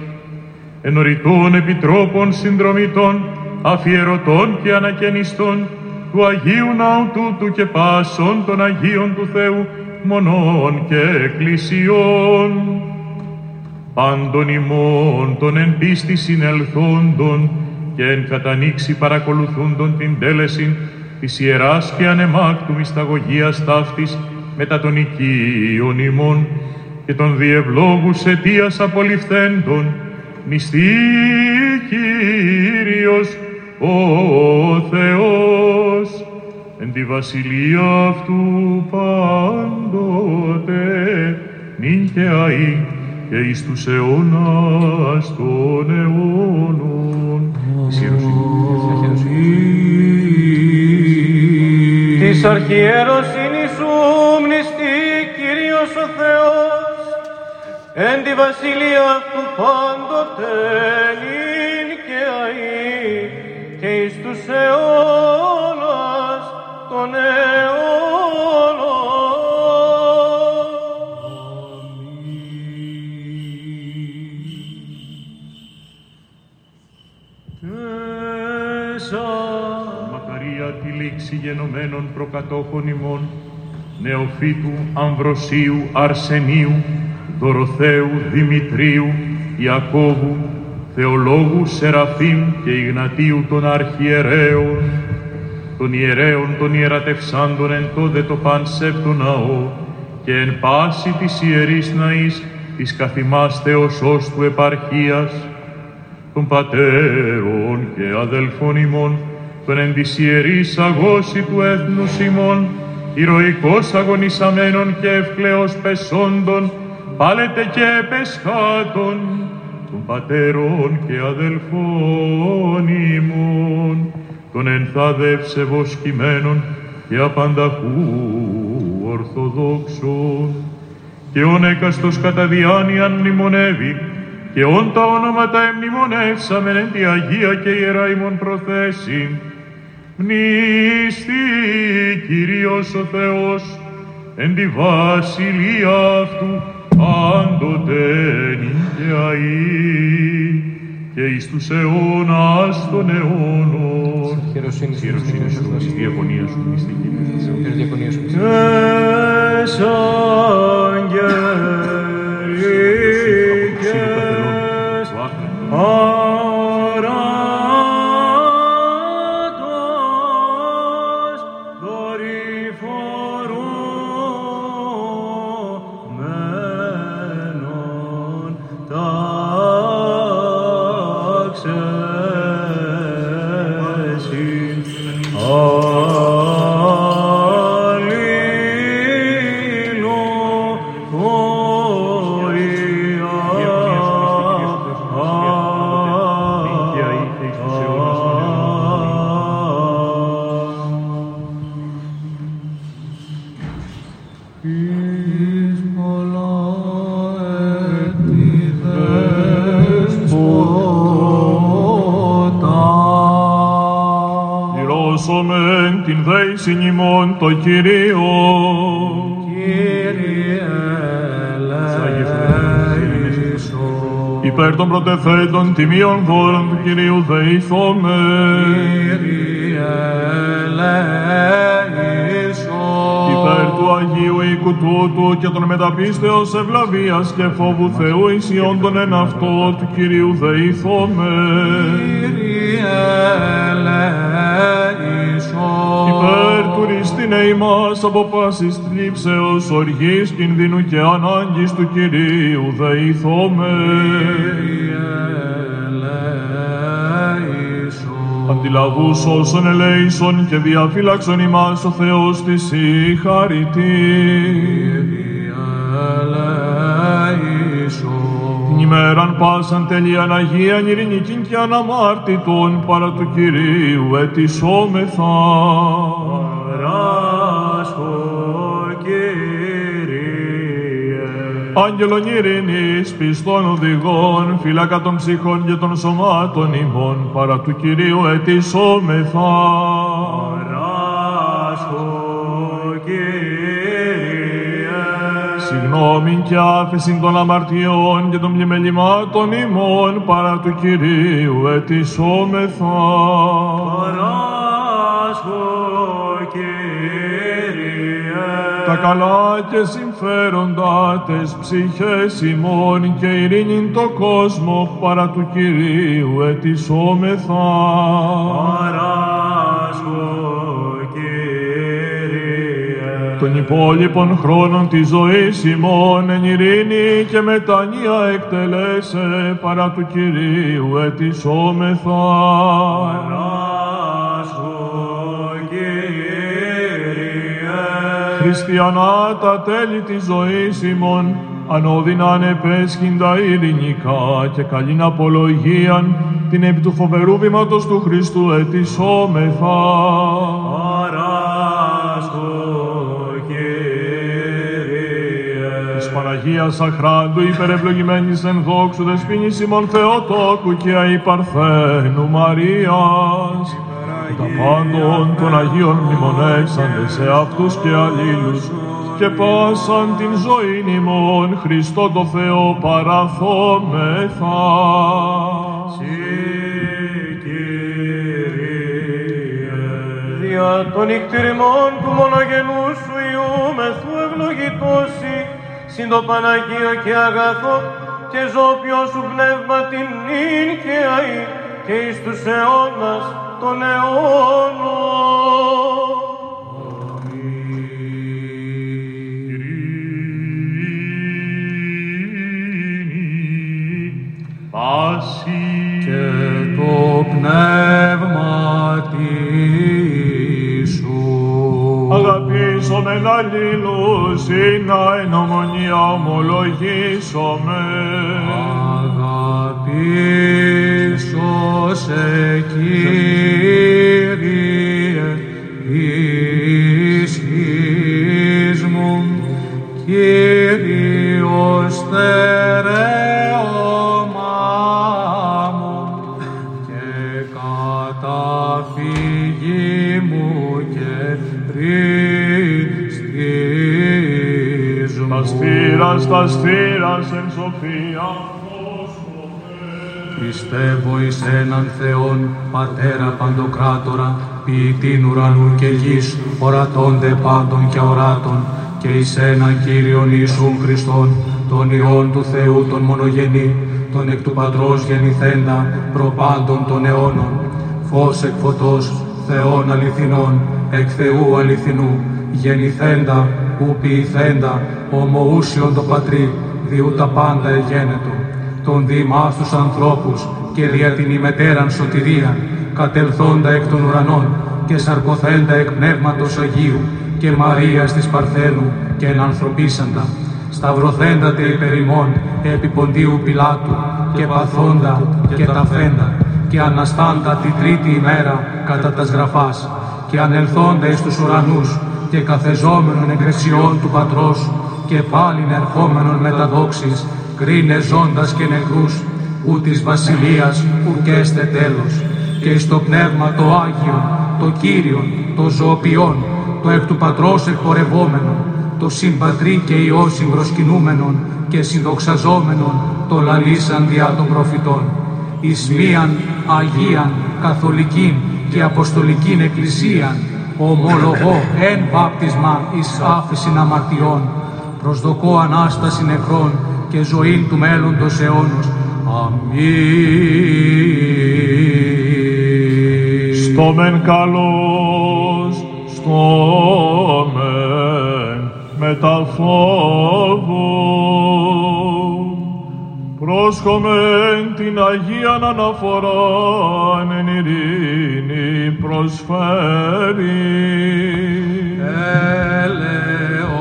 ενωριτών επιτρόπων συνδρομητών, αφιερωτών και ανακαινιστών, του Αγίου Ναού τούτου και πάσων των Αγίων του Θεού, μονών και εκκλησιών, πάντων ημών των εν πίστη συνελθόντων και εν κατανοίξη παρακολουθούντων την τέλεσιν της Ιεράς και ανεμάκτου μυσταγωγίας ταύτης μετά των οικείων ημών και των διευλόγους αιτίας απολυφθέντων μυστή Κύριος ο Θεός εν τη βασιλεία αυτού πάντοτε νυν και αεί και εις τους αιώνας των αιώνων. Της Της αρχιεροσύνης σου μνηστή Κύριος ο Θεός, εν τη βασιλεία αυτού πάντοτε νυν και αεί και εις τους αιώνας των αιώνων. Γενομένων προκατόχων ημών, Νεοφύτου, Αμβροσίου, Αρσενίου, Δωροθέου, Δημητρίου, Ιακώβου, Θεολόγου, Σεραφείμ και Ιγνατίου των Αρχιερέων, των ιερέων των ιερατευσάντων εν τόδε το παν σεπτο ναό και εν πάση της ιερής ναής της καθημάς Θεοσός του επαρχίας, των πατέρων και αδελφών ημών, των εν της ιερής αγώση του έθνους ημών, ηρωικός αγωνισαμένων και ευκλαίος πεσόντων, πάλετε και επεσχάτων, των πατέρων και αδελφών ημών, των ενθάδευσε βοσκημένων και απανταχού ορθοδόξων, και όν έκαστος κατά διάνοιαν μνημονεύει, και όν τα ονόματα εμνημονεύσαμεν εν τη Αγία και Ιερά ημών προθέσει. Μνήστη Κύριος ο Θεός, εν τη βασιλεία αυτού, πάντοτε και αεί, και εις τους αιώνας των αιώνων. Χειροσύνη σου, Χειροσύνη σου, εις διακονίας σου, μυστική. διακονίας σου. Τες ημών το Κυρίο. Κύριε ελέησον. Υπέρ των πρωτεθέτων τιμίων δώρων του Κυρίου δεηθόμεν. Κύριε ελέησον. Υπέρ του Αγίου οίκου τούτου και των μεταπίστεως ευλαβίας και φόβου Θεού ισιών των εν αυτό του Κυρίου δεηθόμεν. Κύριε ελέησον. Υπέρ του ρίστηνε ημάς από πάσης θλίψεως, οργής, κινδύνου και ανάγκης του Κυρίου δεηθόμεν. Κύριε ελέησον. Αντιλαβούς όσων ελέησον και διαφύλαξον ημάς ο Θεός της η χαριτή. Κύριε ελέησον. Την ημέραν πάσαν τελείαν Αγίαν ειρηνικήν και αναμάρτητον παρά του Κυρίου ετισόμεθα. Άγγελον ειρήνης, πιστών οδηγών, φύλακα των ψυχών και των σωμάτων ημών, παρά του Κυρίου ετισόμεθα. Συγνώμην και άφεσιν των αμαρτιών και των πλημελημάτων ημών, παρά του Κυρίου ετισόμεθα. Τα καλά και συμφέροντα τες ψυχές ημών και ειρήνην το κόσμο παρά του Κυρίου ετισόμεθα. Των υπόλοιπων χρόνων της ζωής ημών εν ειρήνη και μετανία εκτελέσε παρά του Κυρίου ετισόμεθα. Χριστιανά τα τέλη της ζωής ημών, ανώδυναν επέσχυντα ειρηνικά και καλήν απολογίαν την επί του φοβερού βήματος του Χριστού ετισόμεθα. Της Αγία Σαχράντου υπερευλογημένης εν δόξου δεσποίνης ημών Θεοτόκου και αϊπαρθένου Μαρίας τα πάντων των Αγίων μνημονεύσαντε σε αυτούς και αλλήλους και πάσαν την ζωή ημών Χριστό το Θεό παραθόμεθα. Δια των νυχτηριμών του μονογενούς σου Υιού μεθού ευλογητώσει, συν το Παναγίο και αγαθό και ζώπιο σου πνεύμα την νυν και αή και εις τους αιώνας των αιώνων. Πάση και το πνεύμα σου. αγαπήσομεν αλλήλους ή να εν ομονία ομολογήσομεν. Αγαπήσω σε Κύριε στήρας, τα στήρας εν σοφία φόσκομε. Πιστεύω εις έναν Θεόν, Πατέρα Παντοκράτορα, ποιητήν ουρανού και γης, ορατώνται πάντων και οράτων, και εις έναν Κύριον Ιησούν Χριστόν, τον Υιόν του Θεού τον μονογενή, τον εκ του Πατρός γεννηθέντα, προπάντων των αιώνων, φως εκ φωτός, Θεών αληθινών, εκ Θεού αληθινού, γεννηθέντα, ου ποιηθέντα, ομοούσιον το Πατρί, διού τα πάντα εγένετο. Τον διημάς τους ανθρώπους και δια την ημετέραν σωτηρίαν, κατελθόντα εκ των ουρανών και σαρκοθέντα εκ πνεύματος Αγίου και Μαρίας της Παρθένου και ενανθρωπίσαντα, σταυρωθέντα τε υπερ ημών επί ποντίου Πιλάτου και παθόντα και ταφέντα και αναστάντα τη τρίτη ημέρα κατά τας γραφάς και ανελθόντα εις τους ουρανούς και καθεζόμενον εγκρεσιών του Πατρός και πάλιν ερχόμενον με τα δόξης κρίνε ζώντας και νεκρούς, ου της βασιλείας ουκέστε τέλος. Και εις το πνεύμα το Άγιον, το Κύριον, το ζωοποιόν, το εκ του Πατρός εκπορευόμενον, το συμπατρί και Υιός συμπροσκυνούμενον και συνδοξαζόμενον, το λαλήσαν διά των προφητών. Εις μίαν Αγίαν, Καθολικήν και Αποστολικήν Εκκλησίαν, ομολογώ εν βάπτισμα εις άφησιν αμαρτιών, προσδοκώ Ανάσταση νεκρών και ζωήν του μέλλοντος αιώνος. Αμήν. Στο μεν καλός, στο μεν μετά φόβο. Πρόσχομεν την Αγίαν αναφοράν εν ειρήνη προσφέρει. Έλεον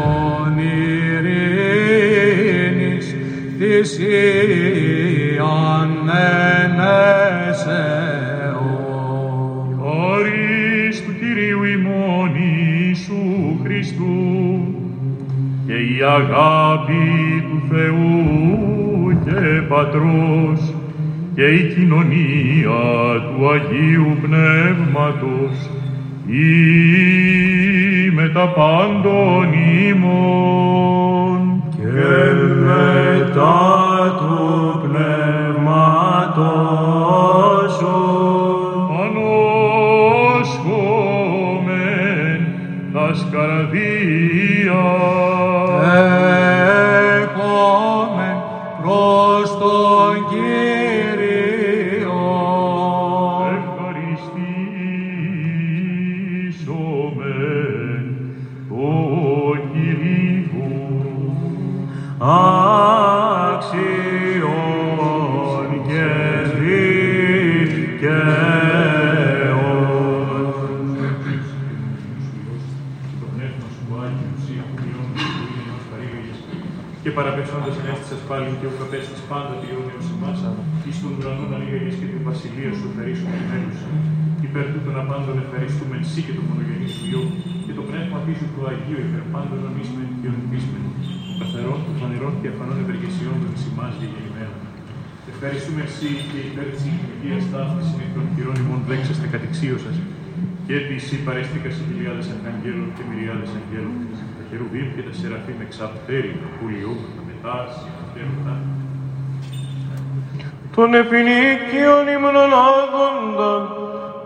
αγάπη του Θεού και Πατρός και η κοινωνία του Αγίου Πνεύματος ή με τα πάντων ημών Gemme tatu pneumaton εις των ουρανών αλήγαγες και την βασιλεία σου ευχαρίσου και μέλουσα υπέρ τούτων απάντων ευχαριστούμε εσύ και το μονογενή σου Υιό και το πνεύμα πίσω του Αγίου υπέρ πάντων νομίσμεν και ονειδίσμεν καθαρών και φανερών και αφανών ευεργεσιών των εις ημάς γεννημένων. Ευχαριστούμε εσύ και υπέρ της ηλικίας ταύτης είναι των χειρών ημών δέξαστε κατηξίωσας και επί εσύ παρέστηκας οι χιλιάδες αρχαγγέλων και μυριάδες αγγέλων, τα χερουβίμ και τα σεραφείμ εξαπτέρι, τα πουλιού, τα μετάς και τα φέρουτα. Των επινίκιων ύμνων άδοντα,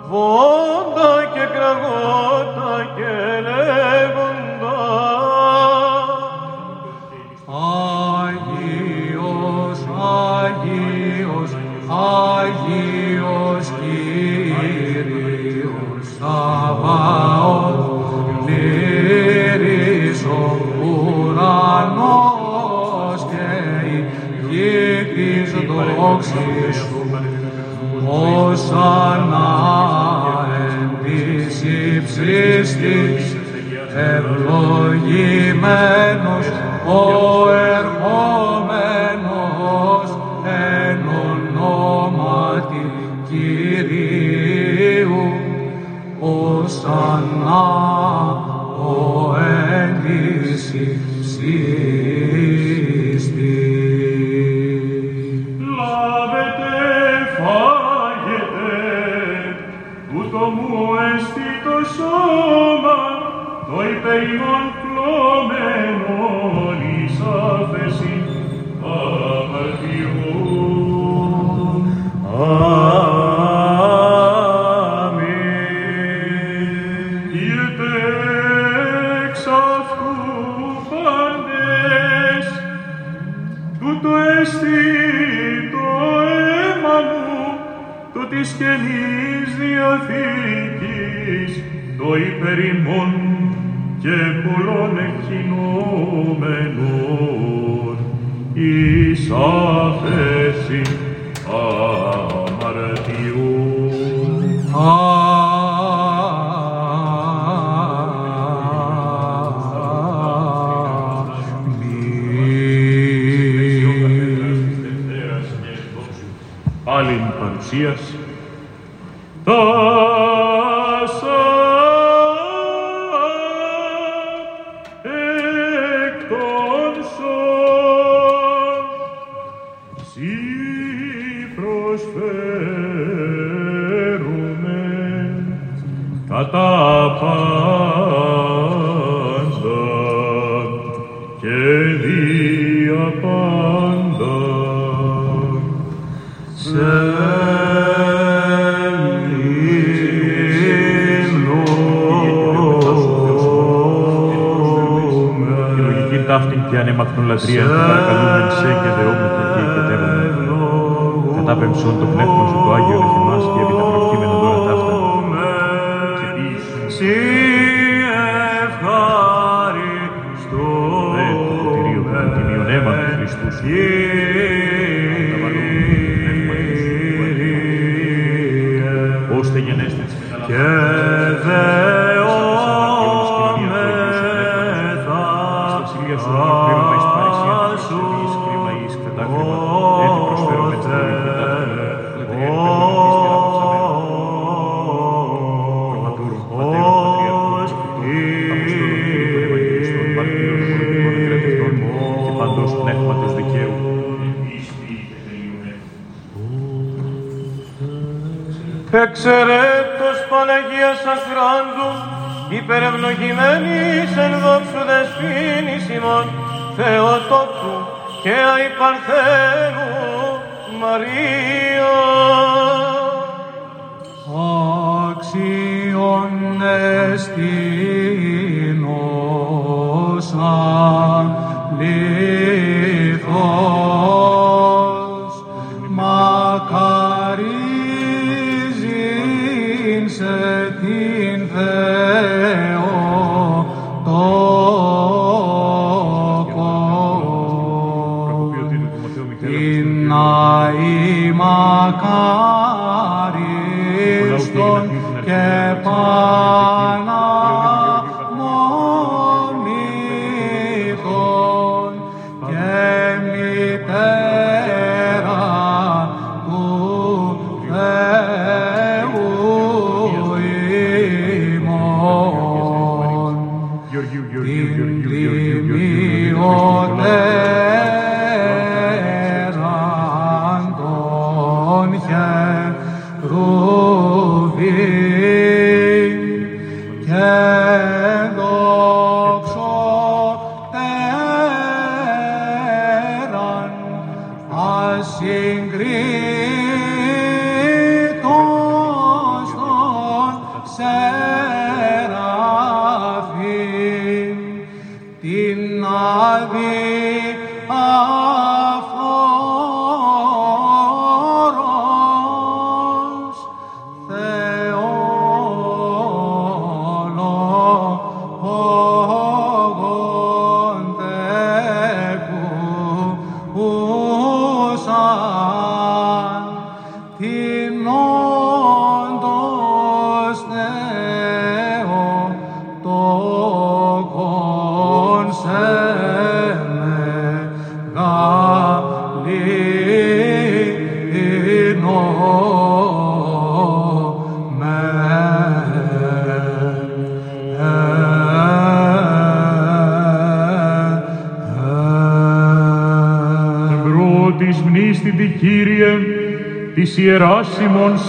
βόντα και κραγότα και λέγοντα. Άγιος, Άγιος, Άγιος δόξης σου. Όσανα εν της υψίστης, ευλογημένος ο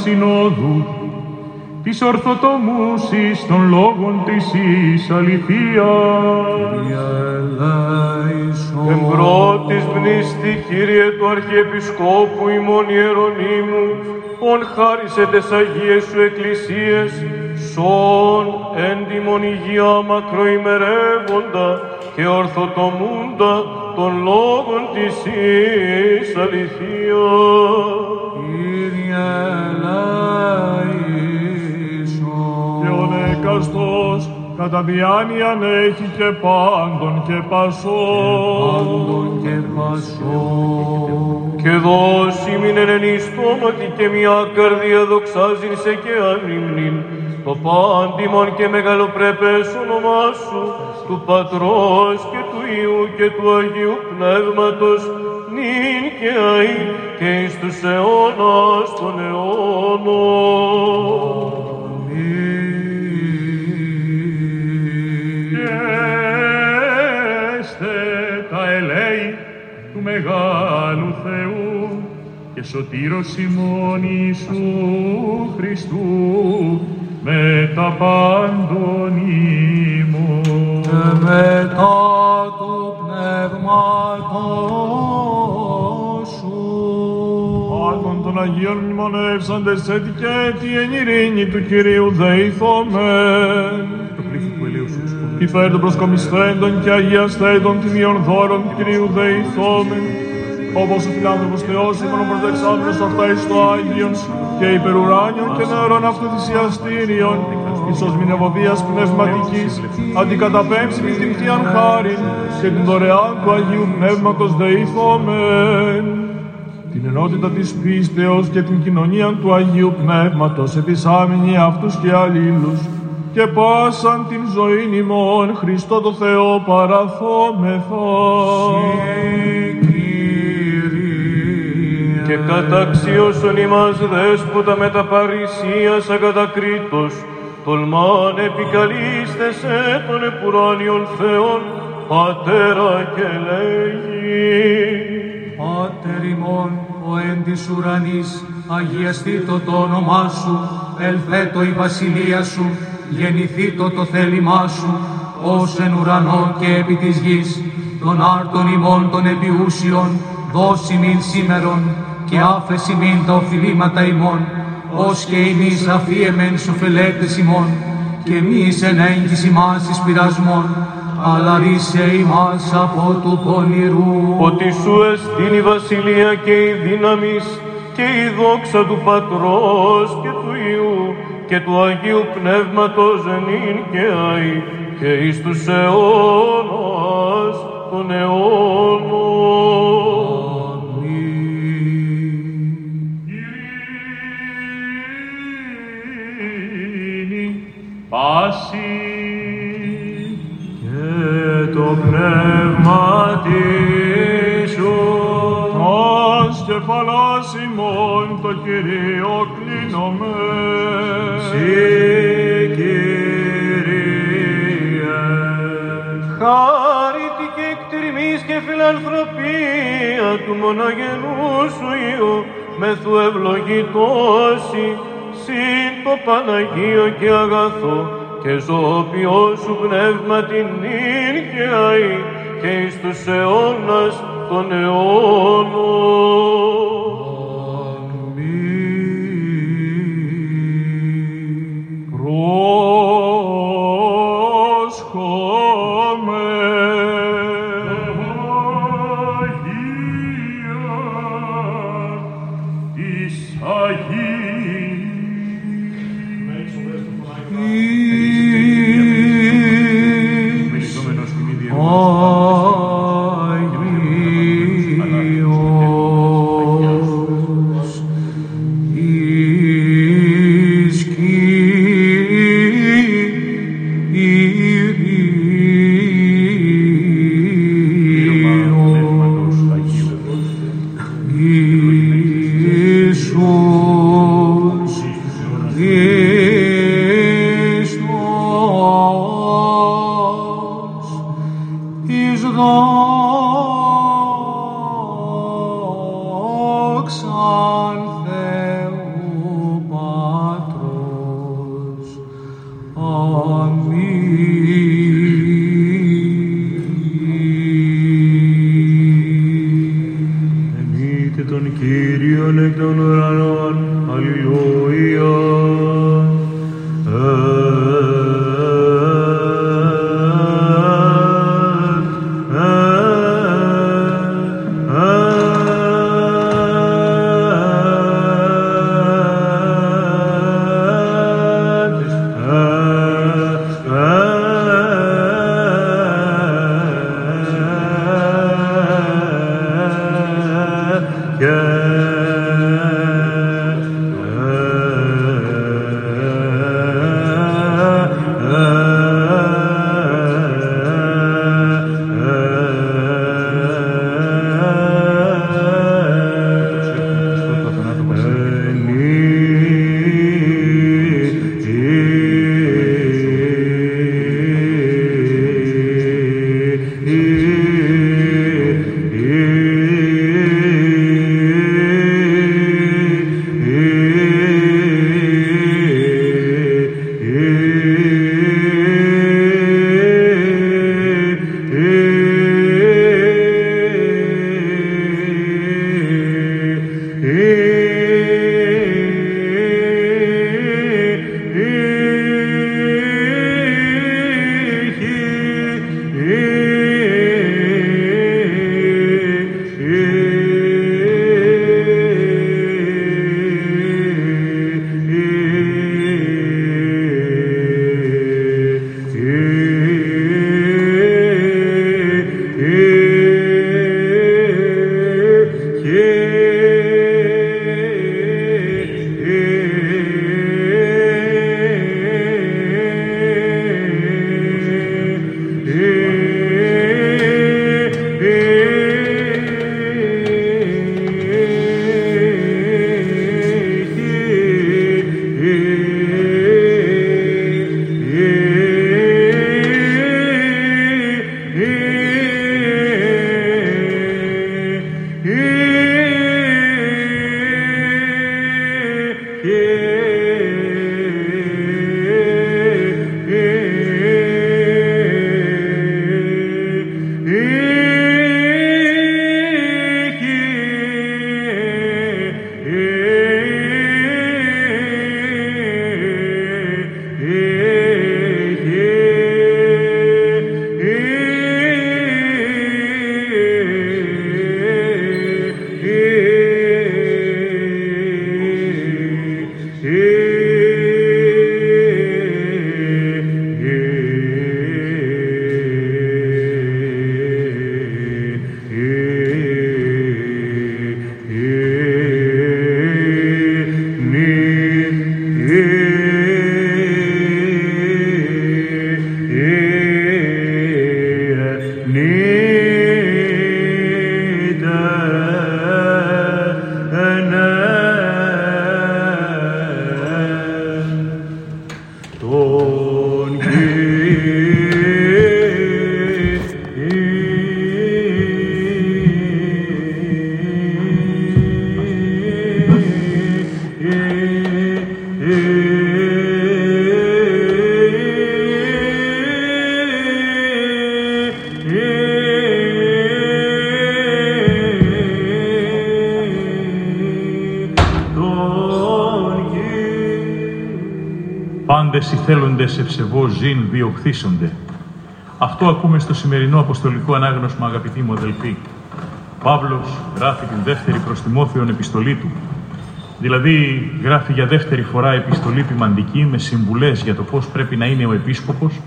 Συνόδου, της ορθοτομούσης των λόγων της εις αληθείας. Εμπρότης μνήστη, Κύριε του Αρχιεπισκόπου ημών Ιερονίμου, ον χάρισε τες Αγίες Σου Εκκλησίες, σών έντιμον υγεία μακροημερεύοντα και ορθοτομούντα των λόγων της εις αληθείας. Νεκαστός κατά διάνοιαν έχει και πάντων και πασών. Πάντων και πασών. Και δώσει μην εν στόματι και μια καρδία δοξάζειν σε και ανήμνην, το πάντιμον και μεγαλοπρέπες όνομά σου, του Πατρός και του Υιού και του Αγίου Πνεύματος, νυν και αΐ και εις τους αιώνας των αιώνων. Μεγάλου Θεού και σωτήρος ημών Ιησού Χριστού με τα πάντων ημών. και μετά του πνεύματός σου. Άτων των Αγίων μνημονεύσαντες έτη και έτη εν ειρήνη του Κυρίου δεηθόμεν. Υπέρ των προσκομισθέντων και αγιαστέντων τιμίων δώρων του Κυρίου δεηθόμεν. Όπως ο φιλάνθρωπος Θεός ημών προσδεξάντρος αυτά εις το Άγιον και υπερουράνιον και νερών αυτοθυσιαστήριων εις ως μηνευοδίας πνευματικής αντικαταπέμψει την κτίαν χάριν και την δωρεάν του Αγίου Πνεύματος δεηθόμεν την ενότητα της πίστεως και την κοινωνία του Αγίου Πνεύματος ετισάμινοι αυτούς και αλλήλους και πάσαν την ζωή ημών Χριστό το Θεό παραθόμεθα. Και καταξίωσον ημάς δέσποτα με τα παρησίας ακατακρίτως, τολμάν επικαλίστεσαι των επουράνιων Θεών, Πατέρα και λέγει. Πάτερ ημών, ο εν της ουρανής, αγιαστήτω το όνομά σου, ελθέτω η βασιλεία σου, γεννηθήτω το θέλημά σου, ως εν ουρανό και επί της γης, των άρτων ημών των επιούσιων, δώσει μην σήμερον, και άφεση μην τα οφειλήματα ημών, ως και ημείς αφίεμεν σοφελέτες ημών, και μη εν έγκυς ημάς εις πειρασμών, αλλά ρίσε ημάς από του πονηρού. ότι σου εστίν η βασιλεία και η δύναμις και η δόξα του Πατρός και του Υιού και του Αγίου Πνεύματος νυν και αΐ και εις τους αιώνας των αιώνων. Ειρήνη πάση και το πνεύμα σου Ως κεφαλάς ημών το Κυρίο κλείνομαι. Συ Κύριε Χάρητη και εκτιμής και φιλανθρωπία του μονογενούς σου Υιού μεθου ευλογητώσει συν το Παναγίο και αγαθό και ζώπιο σου πνεύμα την νυν και αΐ και εις τους αιώνας των αιώνων. Πάντες οι θέλοντες ευσεβώς ζήν διοκθήσονται. Αυτό ακούμε στο σημερινό αποστολικό ανάγνωσμα, αγαπητοί μου αδελφοί. Παύλος γράφει την δεύτερη προς Τιμόθεον επιστολή του. Δηλαδή γράφει για δεύτερη φορά επιστολή ποιμαντική με συμβουλές για το πώς πρέπει να είναι ο επίσκοπος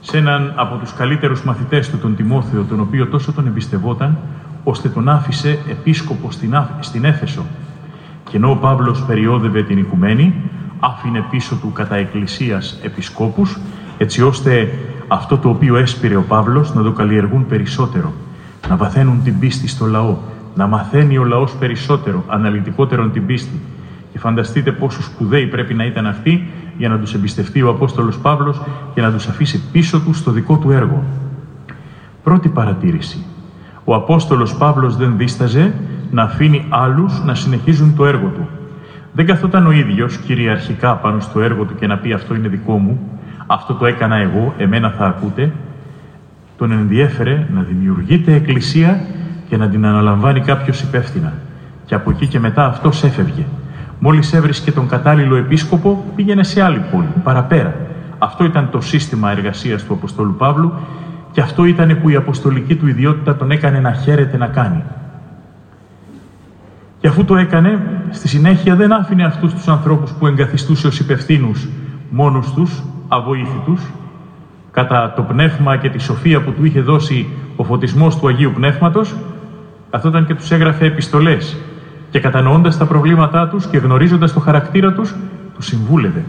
σε έναν από τους καλύτερους μαθητές του, τον Τιμόθεο, τον οποίο τόσο τον εμπιστευόταν, ώστε τον άφησε επίσκοπο στην, Άφ- στην Έφεσο. Και ενώ ο Παύλος περιόδευε την οικουμένη, άφηνε πίσω του κατά εκκλησίας επισκόπους, έτσι ώστε αυτό το οποίο έσπηρε ο Παύλος να το καλλιεργούν περισσότερο, να βαθαίνουν την πίστη στο λαό, να μαθαίνει ο λαός περισσότερο, αναλυτικότερον την πίστη. Και φανταστείτε πόσο σπουδαίοι πρέπει να ήταν αυτοί για να τους εμπιστευτεί ο Απόστολος Παύλος και να τους αφήσει πίσω τους στο δικό του έργο. Πρώτη παρατήρηση. Ο Απόστολος Παύλος δεν δίσταζε να αφήνει άλλους να συνεχίζουν το έργο του. Δεν καθόταν ο ίδιος κυριαρχικά πάνω στο έργο του και να πει αυτό είναι δικό μου, Αυτό το έκανα εγώ, εμένα θα ακούτε. Τον ενδιέφερε να δημιουργείται εκκλησία και να την αναλαμβάνει κάποιος υπεύθυνα. Και από εκεί και μετά αυτός έφευγε. Μόλις έβρισκε τον κατάλληλο επίσκοπο, πήγαινε σε άλλη πόλη, παραπέρα. Αυτό ήταν το σύστημα εργασίας του Αποστόλου Παύλου και αυτό ήταν που η αποστολική του ιδιότητα τον έκανε να χαίρεται να κάνει. Και αφού το έκανε, στη συνέχεια δεν άφηνε αυτούς τους ανθρώπους που εγκαθιστούσε ως υπευθύνους μόνους τους, αβοήθητους, κατά το πνεύμα και τη σοφία που του είχε δώσει ο φωτισμός του Αγίου Πνεύματος, καθόταν και τους έγραφε επιστολές και κατανοώντας τα προβλήματά τους και γνωρίζοντας το χαρακτήρα τους, τους συμβούλευε.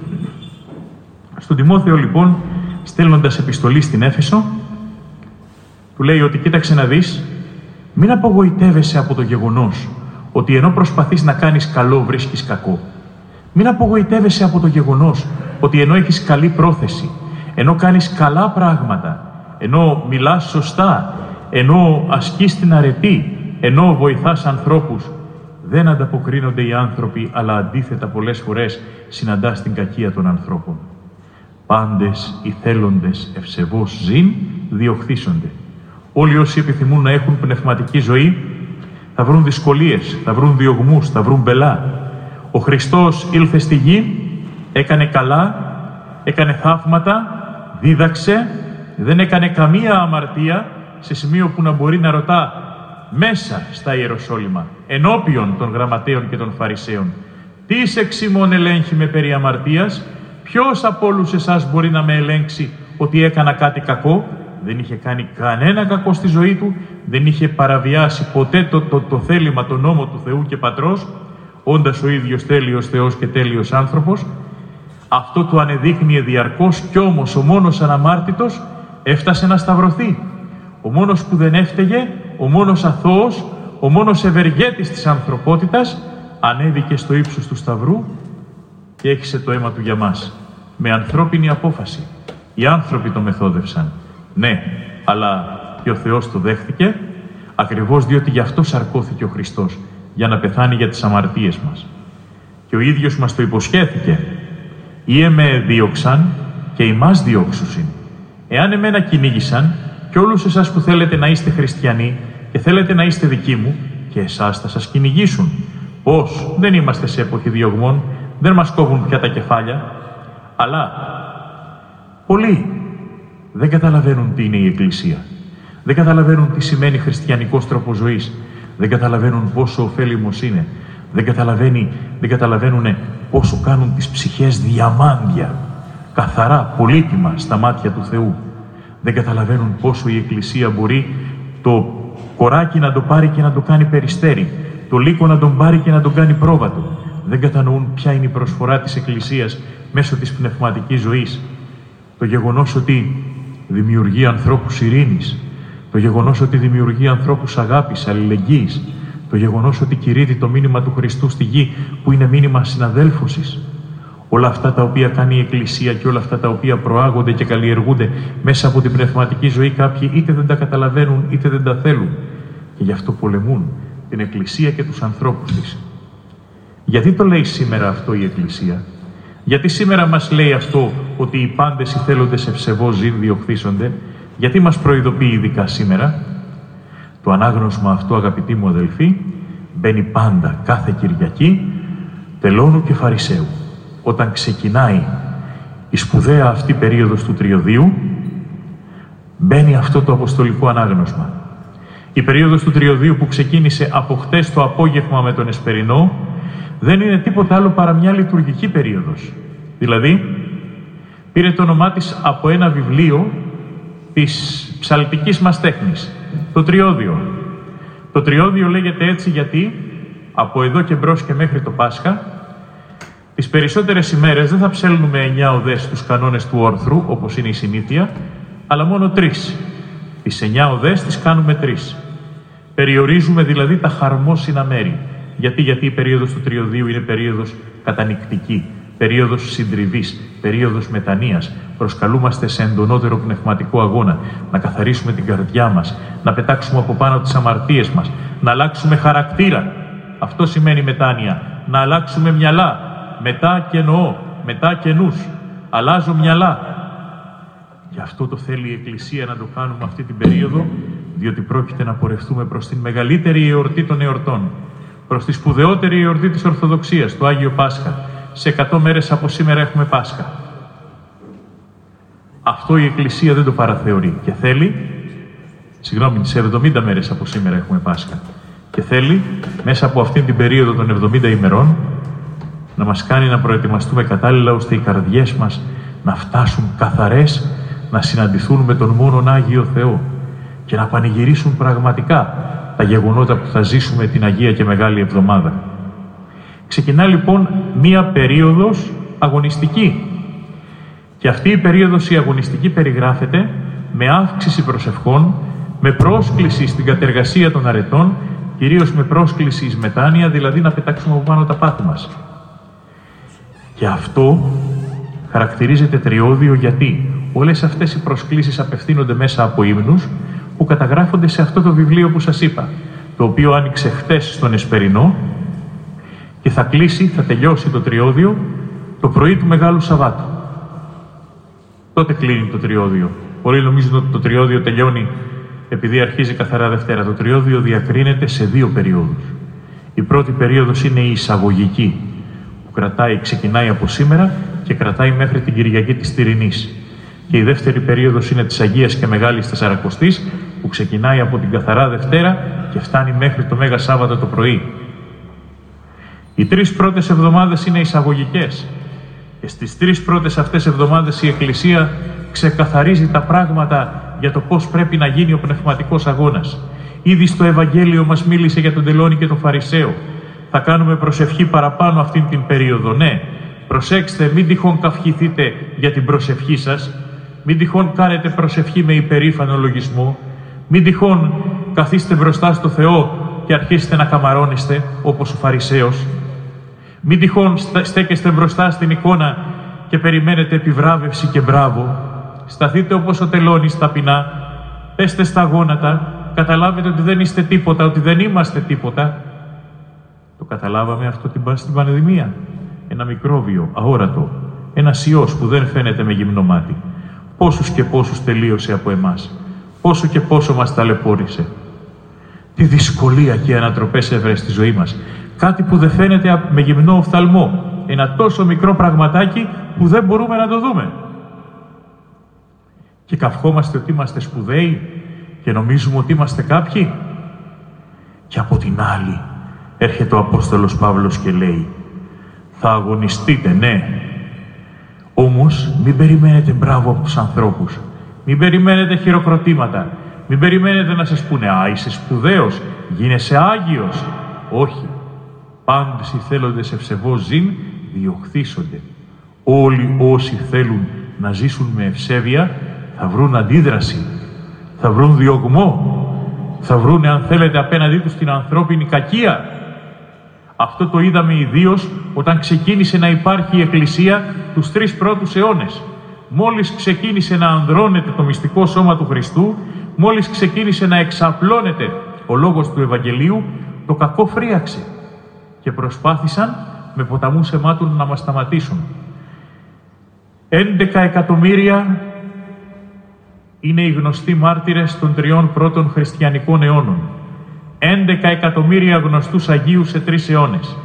Στον Τιμόθεο λοιπόν, στέλνοντας επιστολή στην Έφεσο, του λέει ότι κοίταξε να δεις, μην απογοητεύεσαι από το γεγονός ότι ενώ προσπαθείς να κάνεις καλό βρίσκεις κακό. Μην απογοητεύεσαι από το γεγονός ότι ενώ έχεις καλή πρόθεση, ενώ κάνεις καλά πράγματα, ενώ μιλάς σωστά, ενώ ασκείς την αρετή, ενώ βοηθάς ανθρώπους, δεν ανταποκρίνονται οι άνθρωποι, αλλά αντίθετα πολλές φορές συναντάς την κακία των ανθρώπων. Πάντες οι θέλοντες ευσεβώς ζήν διοχθήσονται. Όλοι όσοι επιθυμούν να έχουν πνευματική ζωή θα βρουν δυσκολίες, θα βρουν διωγμούς, θα βρουν μπελά. Ο Χριστός ήλθε στη γη, έκανε καλά, έκανε θαύματα, δίδαξε, δεν έκανε καμία αμαρτία σε σημείο που να μπορεί να ρωτά μέσα στα Ιεροσόλυμα, ενώπιον των γραμματέων και των Φαρισαίων. Τι σε εξημών ελέγχει με περί αμαρτίας, ποιος από όλους εσάς μπορεί να με ελέγξει ότι έκανα κάτι κακό, δεν είχε κάνει κανένα κακό στη ζωή του, δεν είχε παραβιάσει ποτέ το, το, το θέλημα, το νόμο του Θεού και Πατρός, όντας ο ίδιος τέλειος Θεός και τέλειος άνθρωπος, αυτό το ανεδείκνυε διαρκώς κι όμως ο μόνος αναμάρτητος έφτασε να σταυρωθεί. Ο μόνος που δεν έφταιγε, ο μόνος αθώος, ο μόνος ευεργέτης της ανθρωπότητας ανέβηκε στο ύψος του σταυρού και έχισε το αίμα του για μας. Με ανθρώπινη απόφαση. Οι άνθρωποι το μεθόδευσαν. Ναι, αλλά και ο Θεός το δέχτηκε, ακριβώς διότι γι' αυτό σαρκώθηκε ο Χριστός, για να πεθάνει για τις αμαρτίες μας. Και ο ίδιος μας το υποσχέθηκε. Ή εμέ δίωξαν και ημάς διώξουσιν. Εάν εμένα κυνήγησαν και όλους εσάς που θέλετε να είστε χριστιανοί και θέλετε να είστε δικοί μου, και εσάς θα σας κυνηγήσουν. Πώς, δεν είμαστε σε εποχή διωγμών, δεν μας κόβουν πια τα κεφάλια, αλλά πολλοί δεν καταλαβαίνουν τι είναι η Εκκλησία. Δεν καταλαβαίνουν τι σημαίνει χριστιανικός τρόπος ζωής. Δεν καταλαβαίνουν πόσο ωφέλιμος είναι. Δεν, καταλαβαίνει, δεν καταλαβαίνουν πόσο κάνουν τις ψυχές διαμάντια, καθαρά, πολύτιμα στα μάτια του Θεού. Δεν καταλαβαίνουν πόσο η Εκκλησία μπορεί το κοράκι να το πάρει και να το κάνει περιστέρι, το λύκο να τον πάρει και να τον κάνει πρόβατο. Δεν κατανοούν ποια είναι η προσφορά της Εκκλησίας μέσω της πνευματικής ζωής. Το γεγονός ότι δημιουργεί ανθρώπους ειρήνης, το γεγονός ότι δημιουργεί ανθρώπους αγάπης, αλληλεγγύης, το γεγονός ότι κηρύττει το μήνυμα του Χριστού στη γη που είναι μήνυμα συναδέλφωσης. Όλα αυτά τα οποία κάνει η Εκκλησία και όλα αυτά τα οποία προάγονται και καλλιεργούνται μέσα από την πνευματική ζωή κάποιοι είτε δεν τα καταλαβαίνουν είτε δεν τα θέλουν και γι' αυτό πολεμούν την Εκκλησία και τους ανθρώπους της. Γιατί το λέει σήμερα αυτό η Εκκλησία, γιατί σήμερα μας λέει αυτό ότι οι πάντες οι θέλοντες ευσεβώ ζήν διοχθήσονται, γιατί μας προειδοποιεί ειδικά σήμερα; Το ανάγνωσμα αυτό, αγαπητοί μου αδελφοί, μπαίνει πάντα κάθε Κυριακή, τελώνου και Φαρισαίου. Όταν ξεκινάει η σπουδαία αυτή περίοδος του Τριωδίου, μπαίνει αυτό το αποστολικό ανάγνωσμα. Η περίοδος του Τριωδίου που ξεκίνησε από χτες το απόγευμα με τον Εσπερινό, δεν είναι τίποτα άλλο παρά μια λειτουργική περίοδος. Δηλαδή, πήρε το όνομά της από ένα βιβλίο της ψαλτικής μας τέχνης, το Τριώδιο. Το Τριώδιο λέγεται έτσι γιατί από εδώ και μπρος και μέχρι το Πάσχα τις περισσότερες ημέρες δεν θα ψέλνουμε εννιά οδές στους κανόνες του όρθρου, όπως είναι η συνήθεια, αλλά μόνο τρεις. Τις εννιά οδές τις κάνουμε τρεις. Περιορίζουμε δηλαδή τα χαρμόσυνα μέρη. Γιατί, γιατί η περίοδος του Τριωδίου είναι περίοδος κατανικτική, περίοδος συντριβής, περίοδος μετανοίας. Προσκαλούμαστε σε εντονότερο πνευματικό αγώνα, να καθαρίσουμε την καρδιά μας, να πετάξουμε από πάνω τις αμαρτίες μας, να αλλάξουμε χαρακτήρα. Αυτό σημαίνει μετάνοια. Να αλλάξουμε μυαλά. Μετά και εννοώ, μετά και νους. Αλλάζω μυαλά. Και αυτό το θέλει η Εκκλησία να το κάνουμε αυτή την περίοδο, διότι πρόκειται να πορευτούμε προς την μεγαλύτερη εορτή των εορτών, προς τη σπουδαιότερη εορτή της Ορθοδοξίας, το Άγιο Πάσχα. Σε 100 μέρες από σήμερα έχουμε Πάσχα. Αυτό η Εκκλησία δεν το παραθεωρεί και θέλει, συγγνώμη, σε 70 μέρες από σήμερα έχουμε Πάσχα και θέλει μέσα από αυτήν την περίοδο των 70 ημερών να μας κάνει να προετοιμαστούμε κατάλληλα ώστε οι καρδιές μας να φτάσουν καθαρές να συναντηθούν με τον μόνον Άγιο Θεό και να πανηγυρίσουν πραγματικά τα γεγονότα που θα ζήσουμε την Αγία και Μεγάλη Εβδομάδα. Ξεκινά λοιπόν μία περίοδος αγωνιστική. Και αυτή η περίοδος η αγωνιστική περιγράφεται με αύξηση προσευχών, με πρόσκληση στην κατεργασία των αρετών, κυρίως με πρόσκληση εις μετάνοια, δηλαδή να πετάξουμε από πάνω τα πάθη μας. Και αυτό χαρακτηρίζεται τριώδιο γιατί όλες αυτές οι προσκλήσεις απευθύνονται μέσα από ύμνους που καταγράφονται σε αυτό το βιβλίο που σας είπα, το οποίο άνοιξε χτες στον Εσπερινό και θα κλείσει, θα τελειώσει το τριώδιο το πρωί του Μεγάλου Σαββάτου. Τότε κλείνει το τριώδιο. Πολλοί νομίζουν ότι το τριώδιο τελειώνει επειδή αρχίζει καθαρά Δευτέρα. Το τριώδιο διακρίνεται σε δύο περίοδους. Η πρώτη περίοδος είναι η εισαγωγική, που κρατάει, ξεκινάει από σήμερα και κρατάει μέχρι την Κυριακή της Τυρινής. Και η δεύτερη περίοδος είναι της Αγίας και Μεγάλης Τεσσαρακοστής, που ξεκινάει από την καθαρά Δευτέρα και φτάνει μέχρι το Μέγα Σάββατο το πρωί. Οι τρεις πρώτες εβδομάδες είναι εισαγωγικές και στις τρεις πρώτες αυτές εβδομάδες η Εκκλησία ξεκαθαρίζει τα πράγματα για το πώς πρέπει να γίνει ο πνευματικός αγώνας. Ήδη στο Ευαγγέλιο μας μίλησε για τον Τελώνη και τον Φαρισαίο. Θα κάνουμε προσευχή παραπάνω αυτήν την περίοδο. Ναι, προσέξτε, μην τυχόν καυχηθείτε για την προσευχή σας. Μην τυχόν κάνετε προσευχή με υπερήφανο λογισμό. Μην τυχόν καθίστε μπροστά στο Θεό και αρχίσετε να καμαρώνεστε όπως ο Φαρισαίος. Μην τυχόν στέκεστε μπροστά στην εικόνα και περιμένετε επιβράβευση και μπράβο. Σταθείτε όπως ο τελώνης ταπεινά, πέστε στα γόνατα, καταλάβετε ότι δεν είστε τίποτα, ότι δεν είμαστε τίποτα. Το καταλάβαμε αυτό στην πανδημία. Ένα μικρόβιο, αόρατο, ένας ιός που δεν φαίνεται με γυμνό μάτι. Πόσους και πόσους τελείωσε από εμάς. Πόσο και πόσο μας ταλαιπώρησε. Τι δυσκολία και ανατροπές έβρε στη ζωή μας. Κάτι που δεν φαίνεται με γυμνό οφθαλμό. Ένα τόσο μικρό πραγματάκι που δεν μπορούμε να το δούμε. Και καυχόμαστε ότι είμαστε σπουδαίοι και νομίζουμε ότι είμαστε κάποιοι. Και από την άλλη έρχεται ο Απόστολος Παύλος και λέει «Θα αγωνιστείτε, ναι, όμως μην περιμένετε μπράβο από τους ανθρώπους. Μην περιμένετε χειροκροτήματα. Μην περιμένετε να σας πούνε «Α, είσαι σπουδαίος, γίνεσαι Άγιος». Όχι. Πάντες οι θέλοντες ευσεβώς ζήν διοχθήσονται. Όλοι όσοι θέλουν να ζήσουν με ευσέβεια θα βρουν αντίδραση, θα βρουν διωγμό, θα βρουν, αν θέλετε, απέναντί τους την ανθρώπινη κακία. Αυτό το είδαμε ιδίως όταν ξεκίνησε να υπάρχει η Εκκλησία τους τρεις πρώτους αιώνες. Μόλις ξεκίνησε να ανδρώνεται το μυστικό σώμα του Χριστού, μόλις ξεκίνησε να εξαπλώνεται ο λόγος του Ευαγγελίου, το κακό φρίαξε και προσπάθησαν με ποταμούς αιμάτων να μας σταματήσουν. 11 εκατομμύρια είναι οι γνωστοί μάρτυρες των τριών πρώτων χριστιανικών αιώνων. 11 εκατομμύρια γνωστούς Αγίους σε τρεις αιώνες.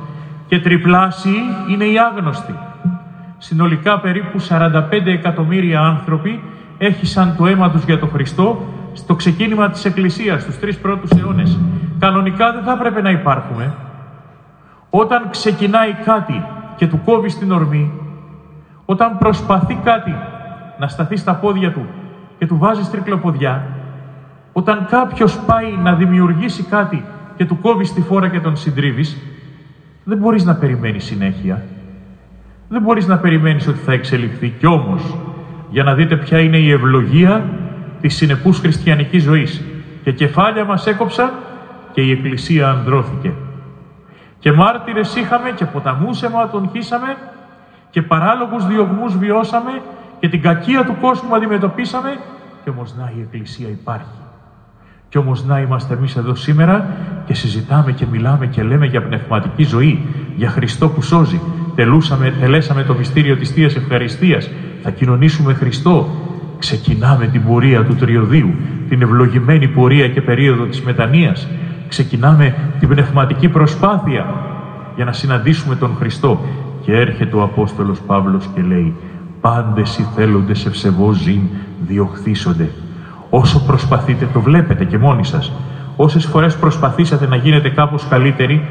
Και τριπλάσιοι είναι οι άγνωστοι. Συνολικά περίπου 45 εκατομμύρια άνθρωποι έχησαν το αίμα τους για τον Χριστό στο ξεκίνημα της Εκκλησίας, στους τρεις πρώτους αιώνες. Κανονικά δεν θα έπρεπε να υπάρχουμε. Όταν ξεκινάει κάτι και του κόβει την ορμή, όταν προσπαθεί κάτι να σταθεί στα πόδια του και του βάζει τρικλοποδιά, όταν κάποιος πάει να δημιουργήσει κάτι και του κόβεις τη φόρα και τον συντρίβεις, δεν μπορείς να περιμένεις συνέχεια. Δεν μπορείς να περιμένεις ότι θα εξελιχθεί. Κι όμως, για να δείτε ποια είναι η ευλογία της συνεπούς χριστιανικής ζωής. Και κεφάλια μας έκοψαν και η Εκκλησία ανδρώθηκε. Και μάρτυρες είχαμε και ποταμούς τον χύσαμε και παράλογους διωγμούς βιώσαμε και την κακία του κόσμου αντιμετωπίσαμε και όμως να η Εκκλησία υπάρχει. Και όμως να είμαστε εμείς εδώ σήμερα και συζητάμε και μιλάμε και λέμε για πνευματική ζωή, για Χριστό που σώζει. Τελούσαμε, τελέσαμε το μυστήριο της Θείας Ευχαριστίας. Θα κοινωνήσουμε Χριστό. Ξεκινάμε την πορεία του Τριωδίου, την ευλογημένη πορεία και περίοδο της μετανοίας. Ξεκινάμε την πνευματική προσπάθεια για να συναντήσουμε τον Χριστό. Και έρχεται ο Απόστολος Παύλος και λέει «Πάντες οι θέλοντες ευσεβώς ζήν διοχθήσονται». Όσο προσπαθείτε, το βλέπετε και μόνοι σας, όσες φορές προσπαθήσατε να γίνετε κάπως καλύτεροι,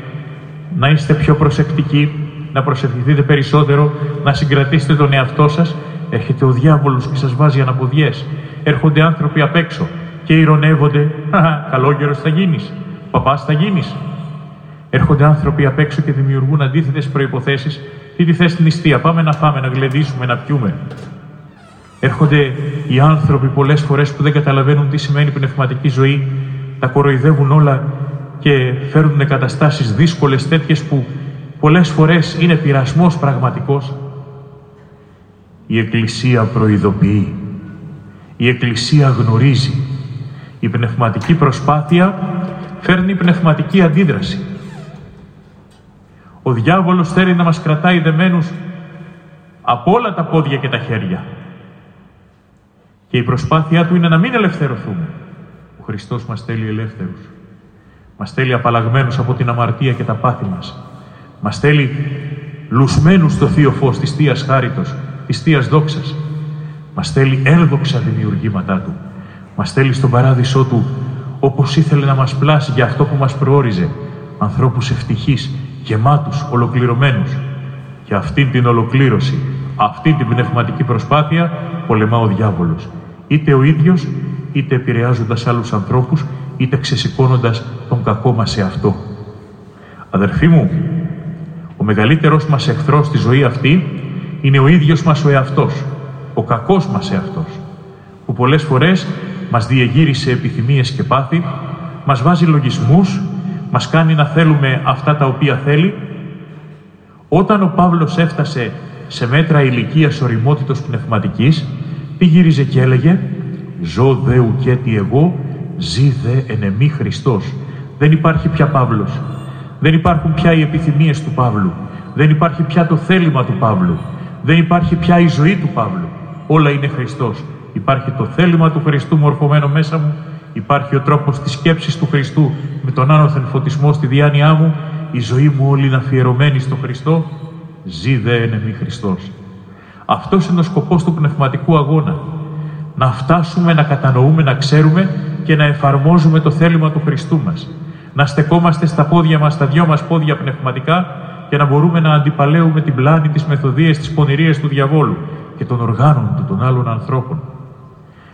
να είστε πιο προσεκτικοί, να προσευχηθείτε περισσότερο, να συγκρατήσετε τον εαυτό σας, έρχεται ο διάβολος και σας βάζει αναποδιές. Έρχονται άνθρωποι απ' έξω και ηρωνεύονται «Καλόγερος θα γίνεις, παπάς θα γίνεις». Έρχονται άνθρωποι απ' έξω και δημιουργούν αντίθετες προϋποθέσεις τι τη θες την νηστεία, πάμε να φάμε, να γλεντήσουμε, να πιούμε. Έρχονται οι άνθρωποι πολλές φορές που δεν καταλαβαίνουν τι σημαίνει πνευματική ζωή, τα κοροϊδεύουν όλα και φέρνουν καταστάσεις δύσκολες τέτοιες που πολλές φορές είναι πειρασμός πραγματικός. Η Εκκλησία προειδοποιεί, η Εκκλησία γνωρίζει, η πνευματική προσπάθεια φέρνει πνευματική αντίδραση. Ο διάβολος θέλει να μας κρατάει δεμένους από όλα τα πόδια και τα χέρια. Και η προσπάθειά του είναι να μην ελευθερωθούμε. Ο Χριστός μας θέλει ελεύθερους. Μας θέλει απαλλαγμένους από την αμαρτία και τα πάθη μας. Μας θέλει λουσμένους στο Θείο Φως της Θείας Χάριτος, της Θείας Δόξας. Μας θέλει έλδοξα δημιουργήματά Του. Μας θέλει στον παράδεισό Του όπως ήθελε να μας πλάσει για αυτό που μας προόριζε. Ανθρώπους ευτυχείς, γεμάτους, ολοκληρωμένους. Και αυτή την ολοκλήρωση, αυτή την πνευματική προσπάθεια πολεμά ο διάβολος. Είτε ο ίδιος, είτε επηρεάζοντας άλλους ανθρώπους, είτε ξεσηκώνοντας τον κακό μας σε αυτό. Αδερφοί μου, ο μεγαλύτερος μας εχθρός στη ζωή αυτή είναι ο ίδιος μας ο εαυτός, ο κακός μας εαυτός, που πολλές φορές μας διεγύρισε επιθυμίες και πάθη, μας βάζει λογισμούς, μας κάνει να θέλουμε αυτά τα οποία θέλει. Όταν ο Παύλος έφτασε σε μέτρα ηλικίας οριμότητος πνευματικής, τι γύριζε και έλεγε «Ζω δε ουκέτι εγώ, ζει δε εν Χριστός». Δεν υπάρχει πια Παύλος. Δεν υπάρχουν πια οι επιθυμίες του Παύλου. Δεν υπάρχει πια το θέλημα του Παύλου. Δεν υπάρχει πια η ζωή του Παύλου. Όλα είναι Χριστός. Υπάρχει το θέλημα του Χριστού μορφωμένο μέσα μου. Υπάρχει ο τρόπος της σκέψης του Χριστού με τον άνωθεν φωτισμό στη διάνοιά μου. Η ζωή μου όλη είναι αφιερωμένη στο Χριστό. Ζει δε εν Χριστός. Αυτός είναι ο σκοπός του πνευματικού αγώνα. Να φτάσουμε να κατανοούμε, να ξέρουμε και να εφαρμόζουμε το θέλημα του Χριστού μας. Να στεκόμαστε στα πόδια μας, στα δυο μας πόδια πνευματικά και να μπορούμε να αντιπαλέουμε την πλάνη, της μεθοδίες, της πονηρίες του διαβόλου και των οργάνων του των άλλων ανθρώπων.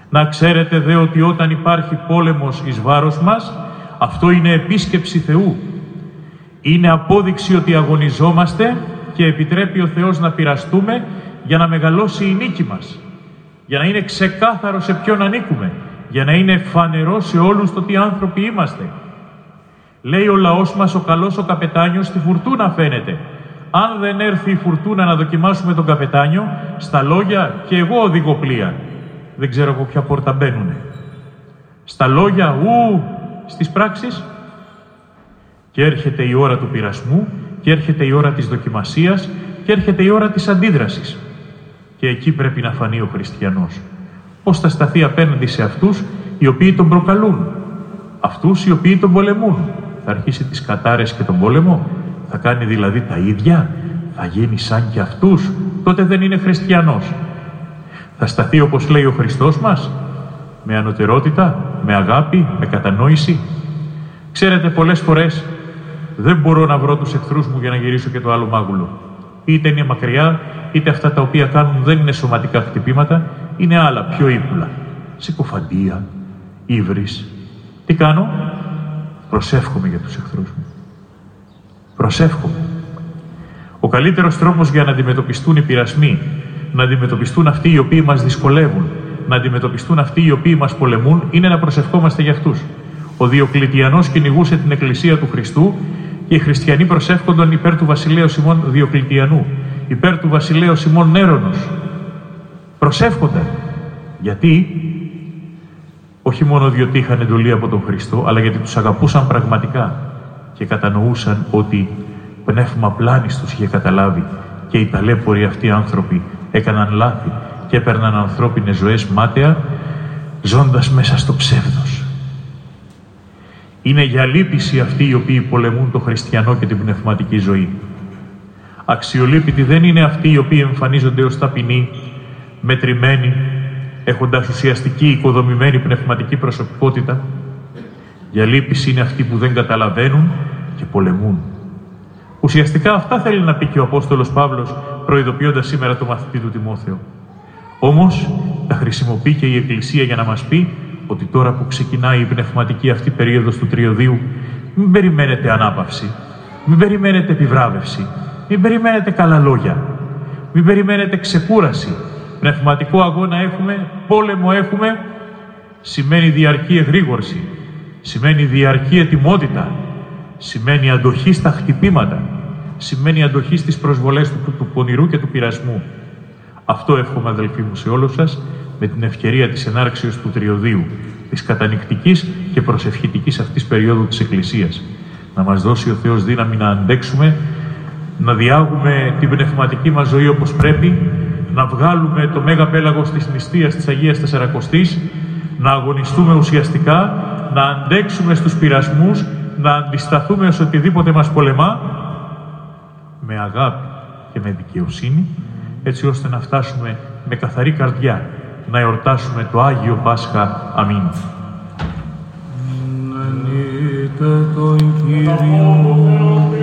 Να ξέρετε δε ότι όταν υπάρχει πόλεμος εις βάρος μας, αυτό είναι επίσκεψη Θεού. Είναι απόδειξη ότι αγωνιζόμαστε και επιτρέπει ο Θεός να πειραστούμε για να μεγαλώσει η νίκη μας. Για να είναι ξεκάθαρο σε ποιον ανήκουμε. Για να είναι φανερό σε όλους το τι άνθρωποι είμαστε. Λέει ο λαός μας ο καλός ο καπετάνιος στη φουρτούνα φαίνεται. Αν δεν έρθει η φουρτούνα να δοκιμάσουμε τον καπετάνιο, στα λόγια και εγώ οδηγώ πλοία. Δεν ξέρω από ποια πόρτα μπαίνουνε. Στα λόγια, ου, στις πράξεις. Και έρχεται η ώρα του πειρασμού, και έρχεται η ώρα της δοκιμασίας, και έρχεται η ώρα της αντίδρασης. Και εκεί πρέπει να φανεί ο χριστιανός. Πώς θα σταθεί απέναντι σε αυτούς οι οποίοι τον προκαλούν; Αυτούς οι οποίοι τον πολεμούν. Θα αρχίσει τις κατάρες και τον πόλεμο. Θα κάνει δηλαδή τα ίδια. Θα γίνει σαν και αυτούς. Τότε δεν είναι χριστιανός. Θα σταθεί όπως λέει ο Χριστός μας. Με ανωτερότητα, με αγάπη, με κατανόηση. Ξέρετε πολλές φορές δεν μπορώ να βρω τους εχθρούς μου για να γυρίσω και το άλλο μάγουλο. Είτε είναι μακριά, είτε αυτά τα οποία κάνουν δεν είναι σωματικά χτυπήματα, είναι άλλα, πιο ύπουλα. Συκοφαντία, ύβρις. Τι κάνω; Προσεύχομαι για τους εχθρούς μου. Προσεύχομαι. Ο καλύτερος τρόπος για να αντιμετωπιστούν οι πειρασμοί, να αντιμετωπιστούν αυτοί οι οποίοι μας δυσκολεύουν, να αντιμετωπιστούν αυτοί οι οποίοι μας πολεμούν, είναι να προσευχόμαστε για αυτούς. Ο Διοκλητιανός κυνηγούσε την Εκκλησία του Χριστού και οι χριστιανοί προσεύχονταν υπέρ του βασιλέου Σιμών Διοκλητιανού, υπέρ του βασιλέου Σιμών Νέρονος. Προσεύχονταν. Γιατί, όχι μόνο διότι είχαν εντολή από τον Χριστό, αλλά γιατί τους αγαπούσαν πραγματικά και κατανοούσαν ότι πνεύμα πλάνης τους είχε καταλάβει και οι ταλέποροι αυτοί άνθρωποι έκαναν λάθη και έπαιρναν ανθρώπινες ζωές μάταια, ζώντας μέσα στο ψεύδος. Είναι για λύπηση αυτοί οι οποίοι πολεμούν το χριστιανό και την πνευματική ζωή. Αξιολύπητοι δεν είναι αυτοί οι οποίοι εμφανίζονται ως ταπεινοί, μετρημένοι, έχοντας ουσιαστική οικοδομημένη πνευματική προσωπικότητα. Για λύπηση είναι αυτοί που δεν καταλαβαίνουν και πολεμούν. Ουσιαστικά αυτά θέλει να πει και ο Απόστολος Παύλος προειδοποιώντας σήμερα το μαθητή του Τιμόθεο. Όμως τα χρησιμοποιεί και η Εκκλησία για να μας πει ότι τώρα που ξεκινάει η πνευματική αυτή περίοδος του τριωδίου μην περιμένετε ανάπαυση, μην περιμένετε επιβράβευση, μην περιμένετε καλά λόγια, μην περιμένετε ξεκούραση. Πνευματικό αγώνα έχουμε, πόλεμο έχουμε, σημαίνει διαρκή εγρήγορση, σημαίνει διαρκή ετοιμότητα, σημαίνει αντοχή στα χτυπήματα, σημαίνει αντοχή στις προσβολές του, του πονηρού και του πειρασμού. Αυτό εύχομαι αδελφοί μου σε όλους σας με την ευκαιρία της ενάρξεως του τριωδίου, της κατανικτικής και προσευχητικής αυτής περίοδου της Εκκλησίας. Να μας δώσει ο Θεός δύναμη να αντέξουμε, να διάγουμε την πνευματική μας ζωή όπως πρέπει, να βγάλουμε το μέγα πέλαγος της νηστείας της Αγίας Τεσσαρακοστής, να αγωνιστούμε ουσιαστικά, να αντέξουμε στους πειρασμούς, να αντισταθούμε ως οτιδήποτε μας πολεμά, με αγάπη και με δικαιοσύνη, έτσι ώστε να φτάσουμε με καθαρή καρδιά να εορτάσουμε το Άγιο Πάσχα. Αμήν. τον Κύριο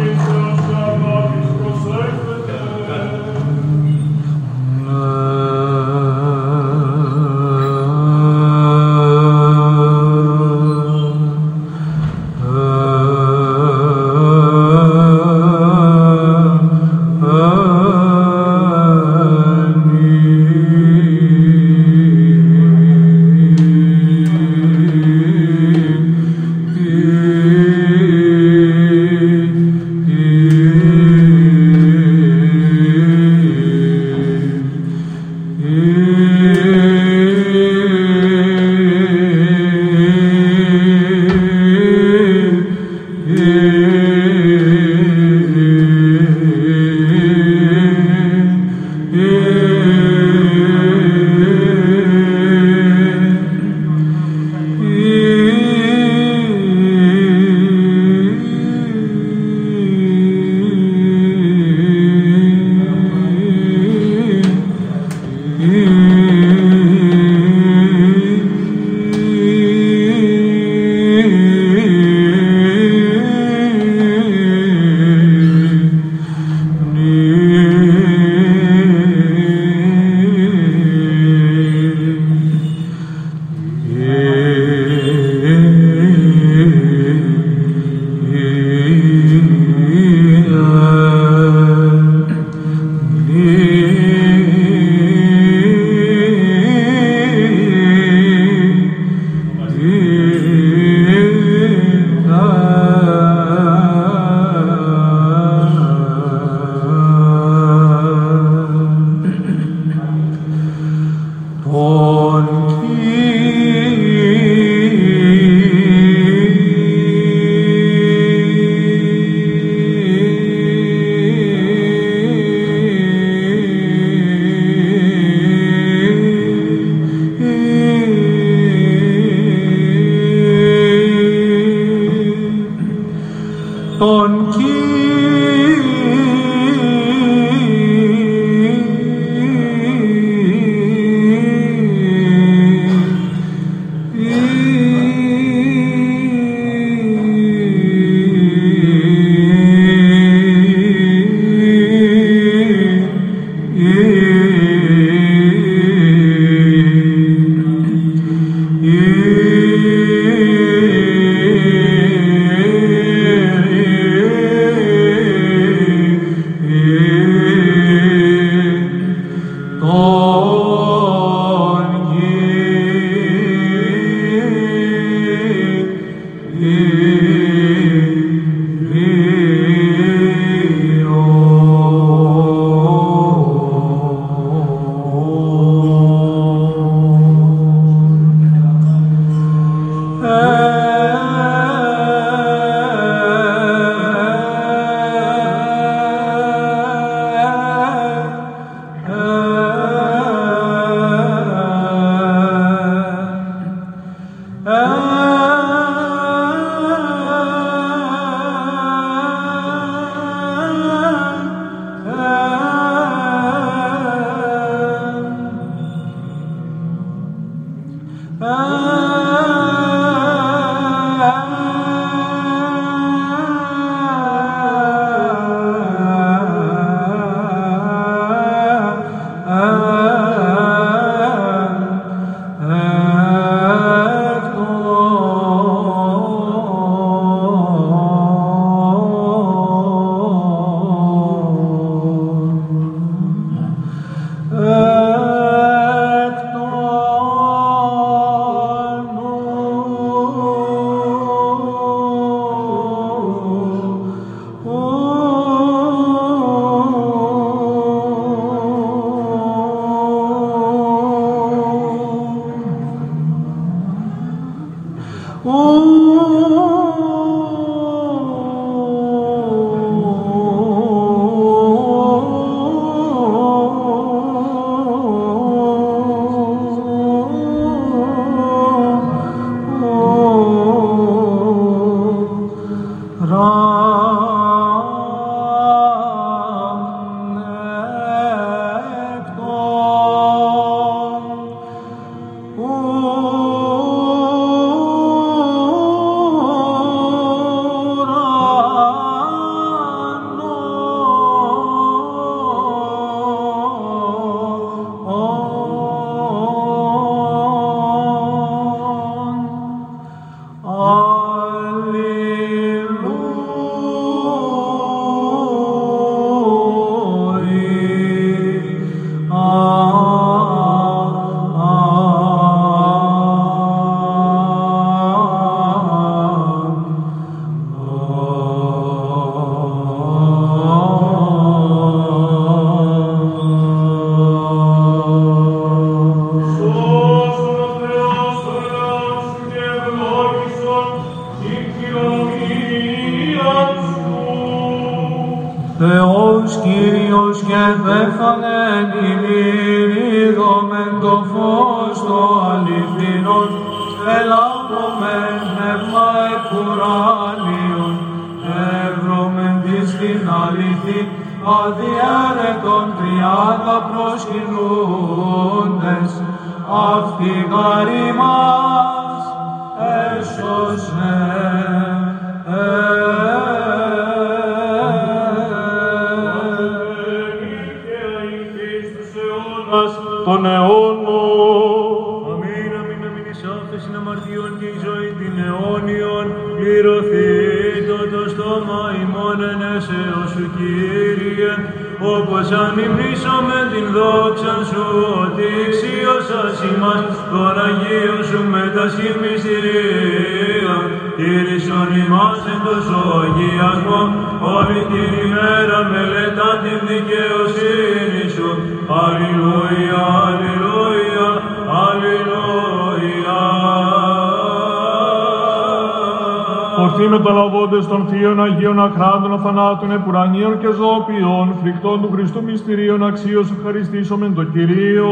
θείων Αγίων Αχράντων Αθανάτων Επουρανίων και Ζώπιων, φρικτών του Χριστού μυστηρίων αξίως ευχαριστήσομεν το Κυρίο.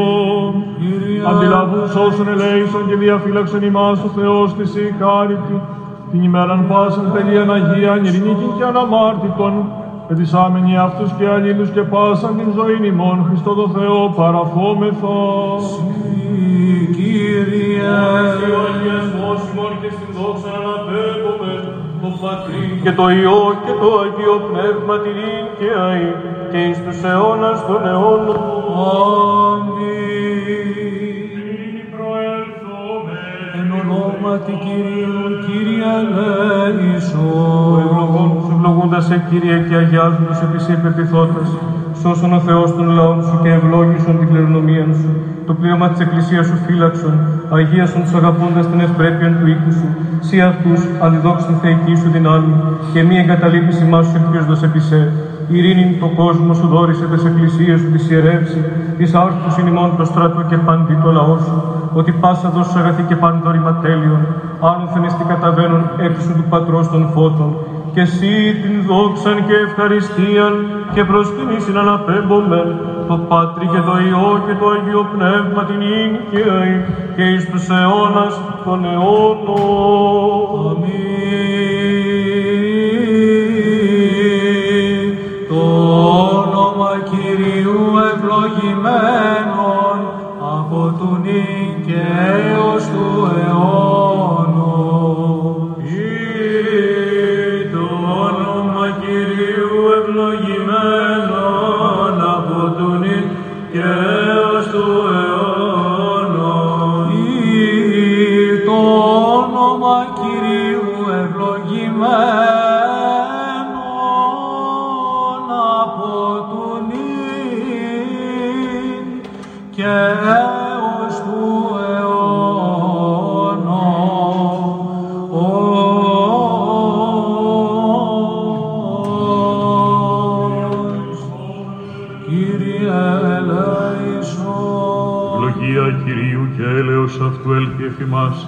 Αντιλαβούς όσων ελέησον και διαφύλαξον ημάς ο Θεός της η χάρητη, την ημέραν πάσαν τελείαν Αγίαν, ειρηνίκην και αναμάρτητον, ετισάμενοι αυτούς και αλλήλους και πάσαν την ζωήν ημών, Χριστό το Θεό παραφόμεθα. Κύριε, Ο αγιασμός ημών και στην δόξα αναπέμπουμε, το Πατρί και το Υιό και το Αγίο Πνεύμα την και αή και εις τους αιώνας των αιώνων. εν ονόματι Κυρίου, Κύριε Ο ελέησον. ευλογών σου ευλογούντας σε Κύριε και αγιάζοντας επί σε υπερπιθώτας, σώσον ο Θεός των λαών σου και ευλόγησον την κληρονομία σου. Το πλήρωμα της Εκκλησίας σου φύλαξον, αγίασον τους αγαπώντας την ευπρέπεια του οίκου σου. Σύ αυτούς αντιδόξην θεϊκή σου δυνάμει και μη εγκαταλείπεις ημάς σου ελπίζοντας επί σε. Ειρήνην το κόσμο σου δόρισε τις εκκλησίες σου της ιερεύσει, της άρθρους ημών το στρατό και παντή το λαό σου, ότι πάσα δώσου αγαθή και πάντορημα τέλειον, άνωθεν εις την καταβαίνον έξω του Πατρός των Φώτων, και εσύ την δόξαν και ευχαριστίαν και προς την ίσιν αναπέμπομεν, το Πάτρι και το Υιό και το Αγίο Πνεύμα την και αη, και εις τους αιώνας των αιώνων. Αμήν. Ημάς,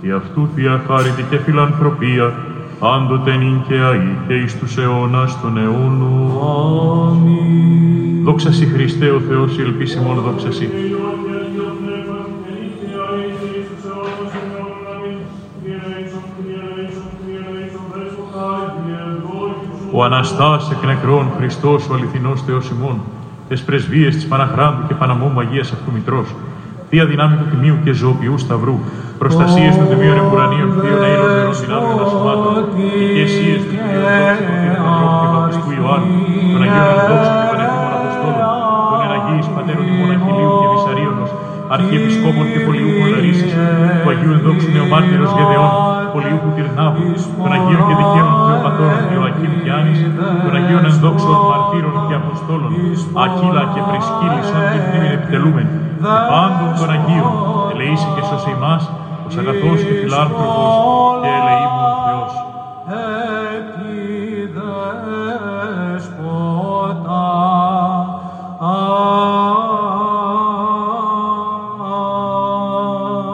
η αυτού θεία χάρητη και φιλανθρωπία, πάντοτε νυν και αή και εις τους αιώνας των αιώνων. Αμήν. Δόξα σοι Χριστέ ο Θεός, η ελπίσιμον δόξα σοι. Ο Αναστάς εκ νεκρών Χριστός ο αληθινός Θεός ημών, τες πρεσβείες της Παναχράντου και Παναμόμου Αγίας αυτού Μητρός, Θεία δυνάμει του Τιμίου και Ζωοποιού Σταυρού, προστασίες των Τιμίων Εμπουρανίων, Θείων Αίλων Νερών Δυνάμεων Ασωμάτων, ηγεσίες του Κυρίου Δόξου, του Ανθρώπου και Παπιστού Ιωάννου, των Αγίων Ενδόξων και Πανέθυμων Αποστόλων, των Εναγίης Πατέρων του Μοναχιλίου και Βυσαρίωνος, Αρχιεπισκόπων και Πολιούχων Λαρίσης, του Αγίου Ενδόξου Νεομάρτυρος Γεδεών, Πολιούχου Τυρνάβου, των Αγίων και Δικαίων Θεοπατώρων Ιωακήμ και Άνης, των Αγίων Ενδόξων Μαρτύρων και Αποστόλων, Ακύλα και Πρισκύλη, σαν την μνήμη επιτελούμενη, και πάντων των Αγίων, ελεήσει και σώσε ημάς, ως αγαθός και φιλάνθρωπος και ελεήμων Θεός.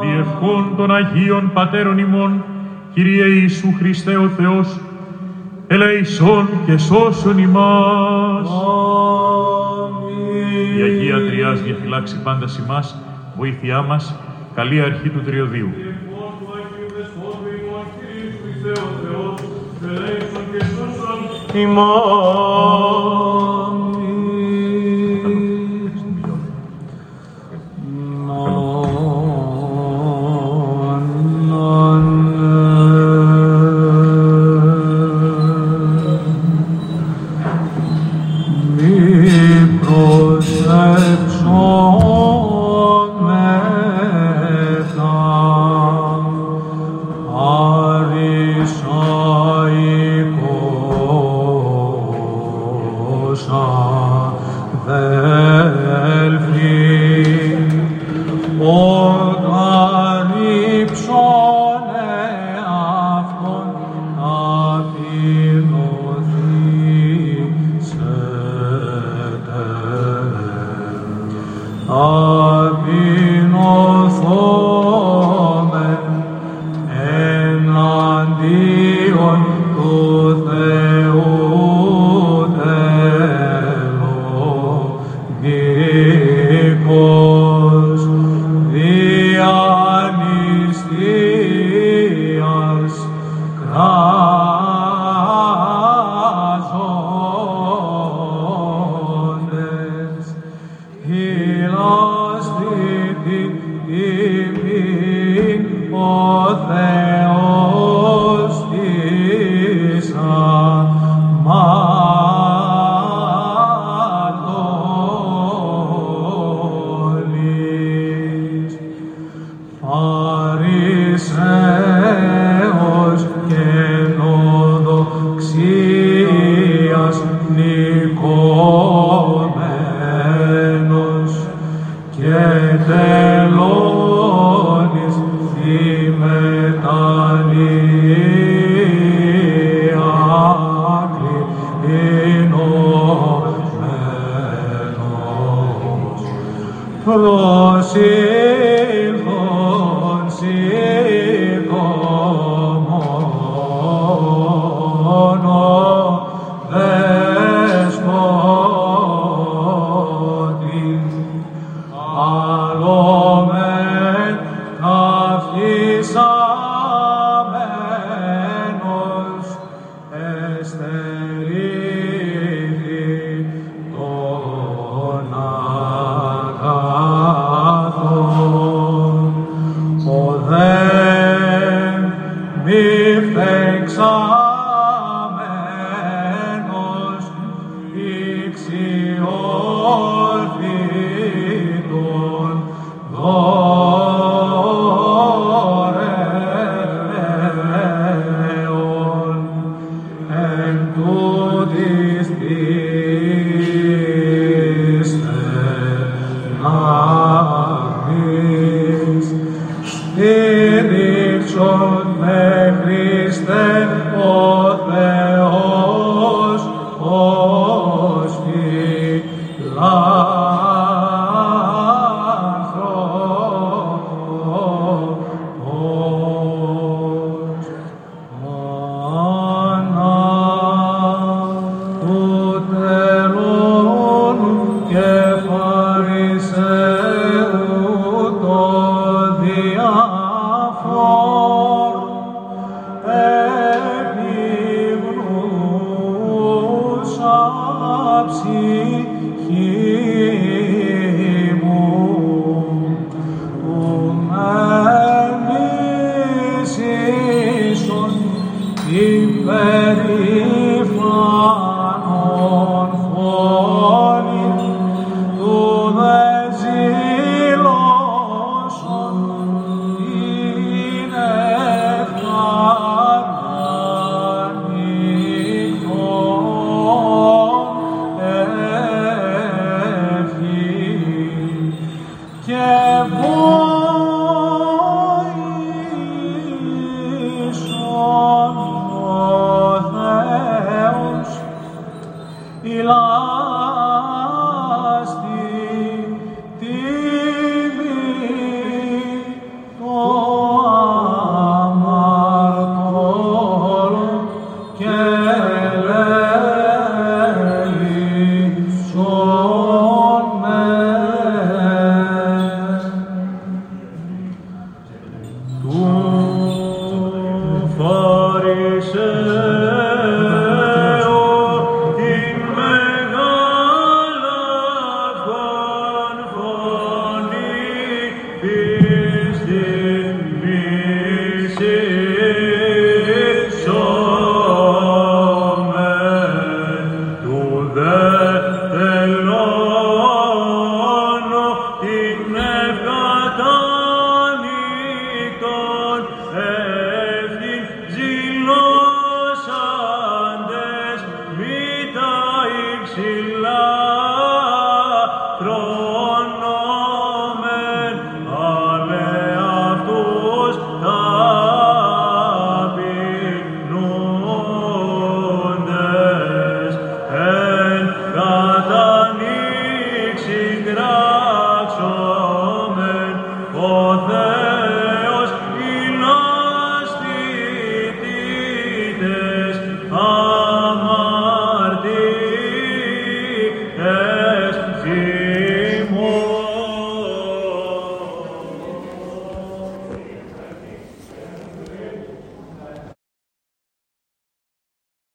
Διευχών των Αγίων Πατέρων ημών, Κύριε Ιησού Χριστέ ο Θεός, ελεησόν και σώσον ημάς. Η Αγία Τριάς διαφυλάξει πάντα ημάς, βοήθειά μας, καλή αρχή του Τριωδίου. Όταν